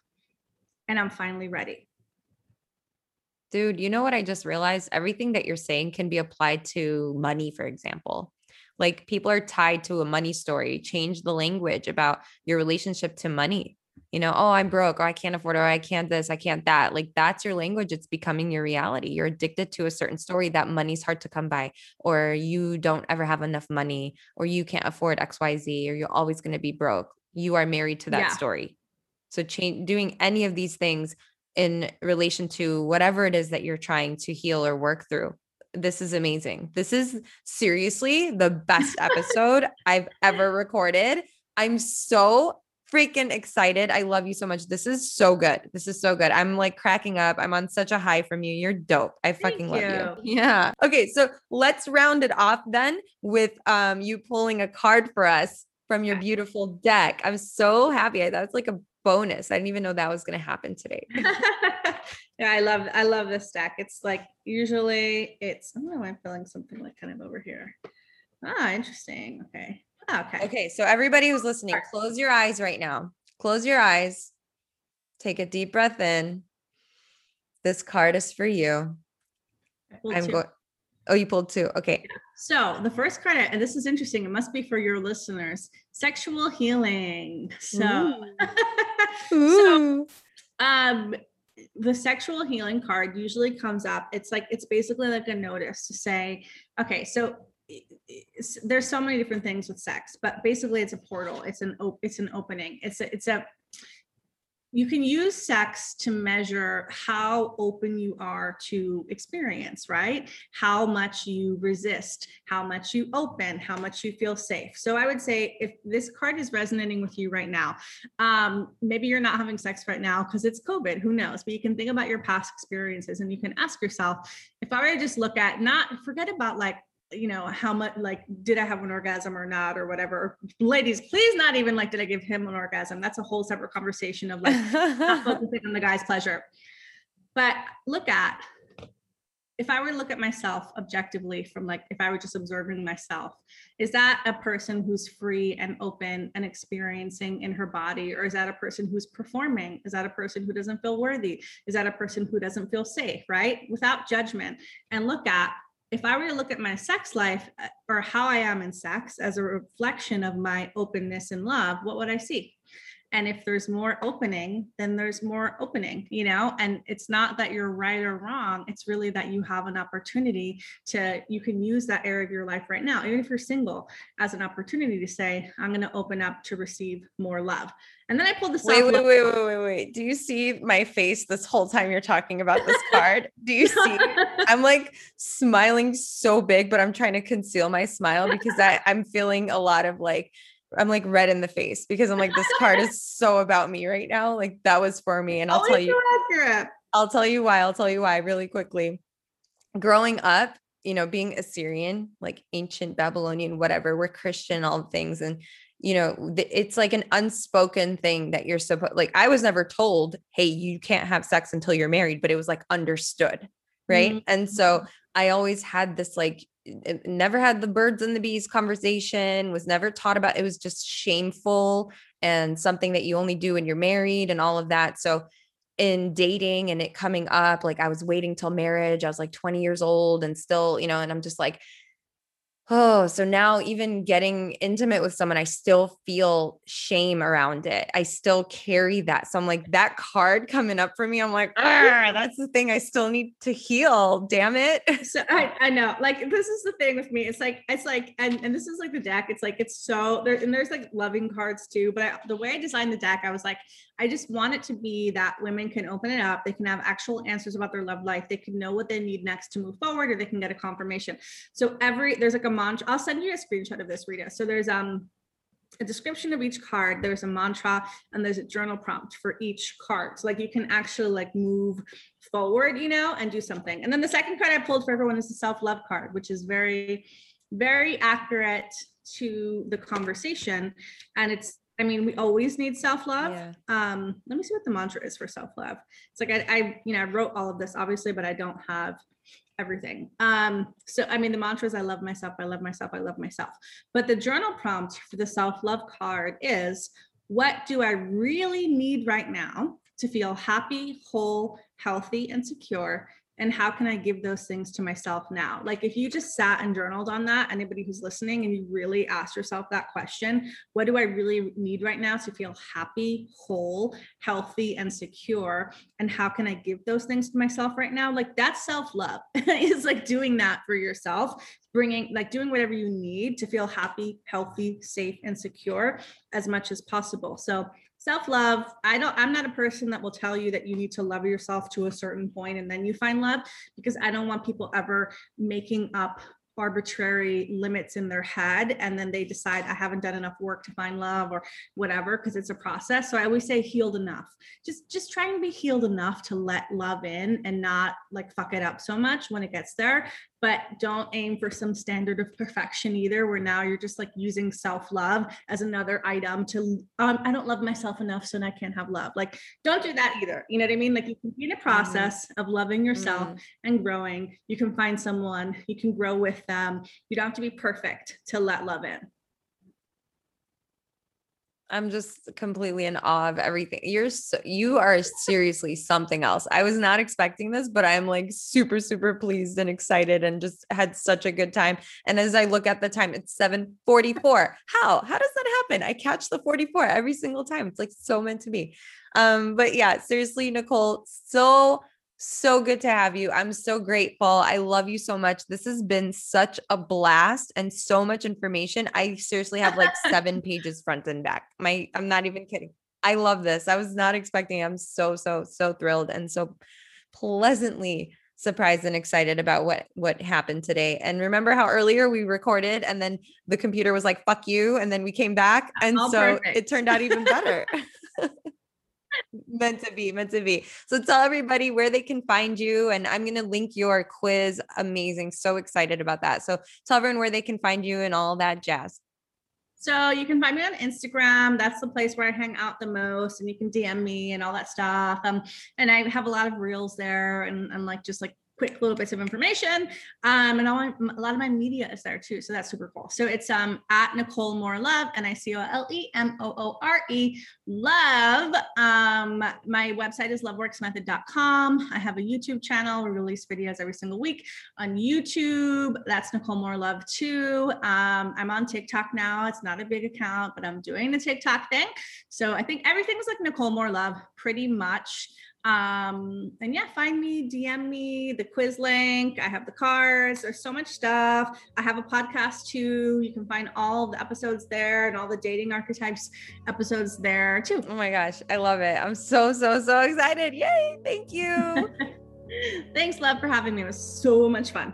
And I'm finally ready. Dude, you know what I just realized? Everything that you're saying can be applied to money, for example. Like people are tied to a money story. Change the language about your relationship to money. You know, oh, I'm broke, or I can't afford, or oh, I can't this, I can't that. Like that's your language. It's becoming your reality. You're addicted to a certain story that money's hard to come by, or you don't ever have enough money, or you can't afford XYZ, or you're always going to be broke. You are married to that Yeah. story. So change doing any of these things in relation to whatever it is that you're trying to heal or work through. This is amazing. This is seriously the best episode I've ever recorded. I'm so freaking excited. I love you so much. This is so good. This is so good. I'm like cracking up. I'm on such a high from you. You're dope. I fucking love you. Yeah. Okay, so let's round it off then with um you pulling a card for us from your beautiful deck. I'm so happy. I thought like a bonus. I didn't even know that was going to happen today. yeah, I love I love this deck. It's like usually it's oh I'm feeling something like kind of over here. Ah, interesting. Okay. Ah, okay. Okay, so everybody who's listening, close your eyes right now. Close your eyes. Take a deep breath in. This card is for you. I'm going. Oh, you pulled two. Okay. So the first card, and this is interesting. It must be for your listeners. Sexual healing. So, so Ooh. um the sexual healing card usually comes up it's like it's basically like a notice to say okay so i- i- s- there's so many different things with sex but basically it's a portal it's an op- it's an opening it's a it's a you can use sex to measure how open you are to experience, right? How much you resist, how much you open, how much you feel safe. So I would say if this card is resonating with you right now, um, maybe you're not having sex right now because it's COVID, who knows? But you can think about your past experiences and you can ask yourself, if I were to just look at not forget about like you know how much like did i have an orgasm or not or whatever? Ladies please not even like did i give him an orgasm? That's a whole separate conversation of like not focusing on the guy's pleasure. But look at if i were to look at myself objectively from like if i were just observing myself is that a person who's free and open and experiencing in her body? Or is that a person who's performing? Is that a person who doesn't feel worthy? Is that a person who doesn't feel safe right? Without judgment. And look at if I were to look at my sex life uh, or how I am in sex as a reflection of my openness and love, what would I see? And if there's more opening, then there's more opening, you know? And it's not that you're right or wrong. It's really that you have an opportunity to, you can use that area of your life right now, even if you're single, as an opportunity to say, I'm going to open up to receive more love. And then I pulled this Wait, wait, wait, wait, wait, wait. Do you see my face this whole time you're talking about this card? Do you see? I'm like smiling so big, but I'm trying to conceal my smile because I, I'm feeling a lot of like, I'm like red in the face because I'm like, this card is so about me right now. Like that was for me. And I'll tell you, accurate. I'll tell you why. I'll tell you why really quickly. Growing up, you know, being Assyrian, like ancient Babylonian, whatever, we're Christian, all the things. And, you know, it's like an unspoken thing that you're supposed, like, I was never told, hey, you can't have sex until you're married, but it was like understood. Right. And so I always had this like, never had the birds and the bees conversation, was never taught about it was just shameful and something that you only do when you're married and all of that. So in dating and it coming up, like I was waiting till marriage. I was like 20 years old and still, you know, and I'm just like, oh, so now even getting intimate with someone, I still feel shame around it. I still carry that. So I'm like, that card coming up for me, I'm like, "Argh, that's the thing I still need to heal. Damn it. so I, I know like this is the thing with me it's like it's like and, and this is like the deck it's like it's so there and there's like loving cards too but I, the way i designed the deck i was like i just want it to be that women can open it up they can have actual answers about their love life they can know what they need next to move forward or they can get a confirmation so every there's like a mantra i'll send you a screenshot of this rita so there's um a description of each card there's a mantra and there's a journal prompt for each card so like you can actually like move forward you know and do something and then the second card i pulled for everyone is the self-love card which is very very accurate to the conversation and it's I mean, we always need self-love. Yeah. Um, let me see what the mantra is for self-love. It's like I, I, you know, I wrote all of this obviously, but I don't have everything. Um, so I mean, the mantra is I love myself, I love myself, I love myself. But the journal prompt for the self-love card is what do I really need right now to feel happy, whole, healthy, and secure and how can i give those things to myself now? Like if you just sat and journaled on that anybody who's listening and you really asked yourself that question what do i really need right now to feel happy whole healthy and secure? And how can i give those things to myself right now? Like that's self-love. Is like doing that for yourself bringing like doing whatever you need to feel happy healthy safe and secure as much as possible. So self love i don't i'm not a person that will tell you that you need to love yourself to a certain point and then you find love because i don't want people ever making up arbitrary limits in their head and then they decide i haven't done enough work to find love or whatever because it's a process. So i always say healed enough. Just just trying to be healed enough to let love in and not like fuck it up so much when it gets there but don't aim for some standard of perfection either where now you're just like using self-love as another item to um, i don't love myself enough so i can't have love like don't do that either you know what i mean like you can be in a mm-hmm. process mm-hmm. of loving yourself mm-hmm. and growing you can find someone you can grow with them you don't have to be perfect to let love in I'm just completely in awe of everything. You're so, you are seriously something else. I was not expecting this, but I'm like super super pleased and excited and just had such a good time. And as I look at the time, it's 7:44. How? How does that happen? I catch the 44 every single time. It's like so meant to be. Um but yeah, seriously Nicole, so so good to have you. I'm so grateful. I love you so much. This has been such a blast and so much information. I seriously have like seven pages front and back. My I'm not even kidding. I love this. I was not expecting. I'm so so so thrilled and so pleasantly surprised and excited about what what happened today. And remember how earlier we recorded and then the computer was like fuck you and then we came back and All so perfect. it turned out even better. meant to be meant to be so tell everybody where they can find you and i'm going to link your quiz amazing so excited about that so tell everyone where they can find you and all that jazz so you can find me on Instagram. That's the place where I hang out the most, and you can DM me and all that stuff. Um, and I have a lot of reels there, and, and like just like quick little bits of information. Um, and all my, a lot of my media is there too. So that's super cool. So it's um at Nicole Moore Love, and I C O L E M O O R E Love. Um, my website is loveworksmethod.com. I have a YouTube channel. We release videos every single week on YouTube. That's Nicole Moore Love too. Um, I'm on TikTok now. It's not a big account, but I'm doing the TikTok thing. So I think everything's like Nicole Moore Love pretty much um and yeah find me dm me the quiz link i have the cards there's so much stuff. I have a podcast too you can find all the episodes there and all the dating archetypes episodes there too. Oh my gosh i love it. I'm so so so excited. Yay thank you. Thanks love for having me. It was so much fun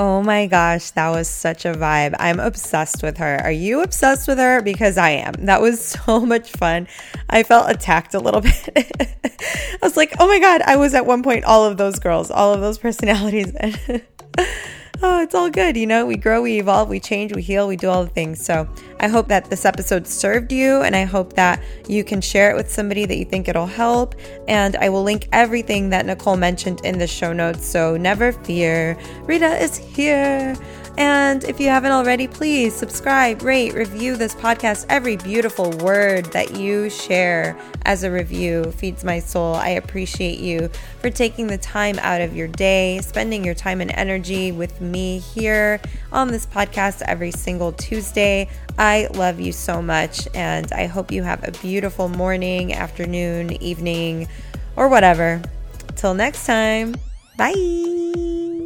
Oh my gosh, that was such a vibe. I'm obsessed with her. Are you obsessed with her? Because I am. That was so much fun. I felt attacked a little bit. I was like, oh my God, I was at one point all of those girls, all of those personalities. oh, it's all good. You know, we grow, we evolve, we change, we heal, we do all the things. So I hope that this episode served you, and I hope that you can share it with somebody that you think it'll help. And I will link everything that Nicole mentioned in the show notes. So never fear, Rita is here. And if you haven't already, please subscribe, rate, review this podcast. Every beautiful word that you share as a review feeds my soul. I appreciate you for taking the time out of your day, spending your time and energy with me here on this podcast every single Tuesday. I love you so much, and I hope you have a beautiful morning, afternoon, evening, or whatever. Till next time, bye.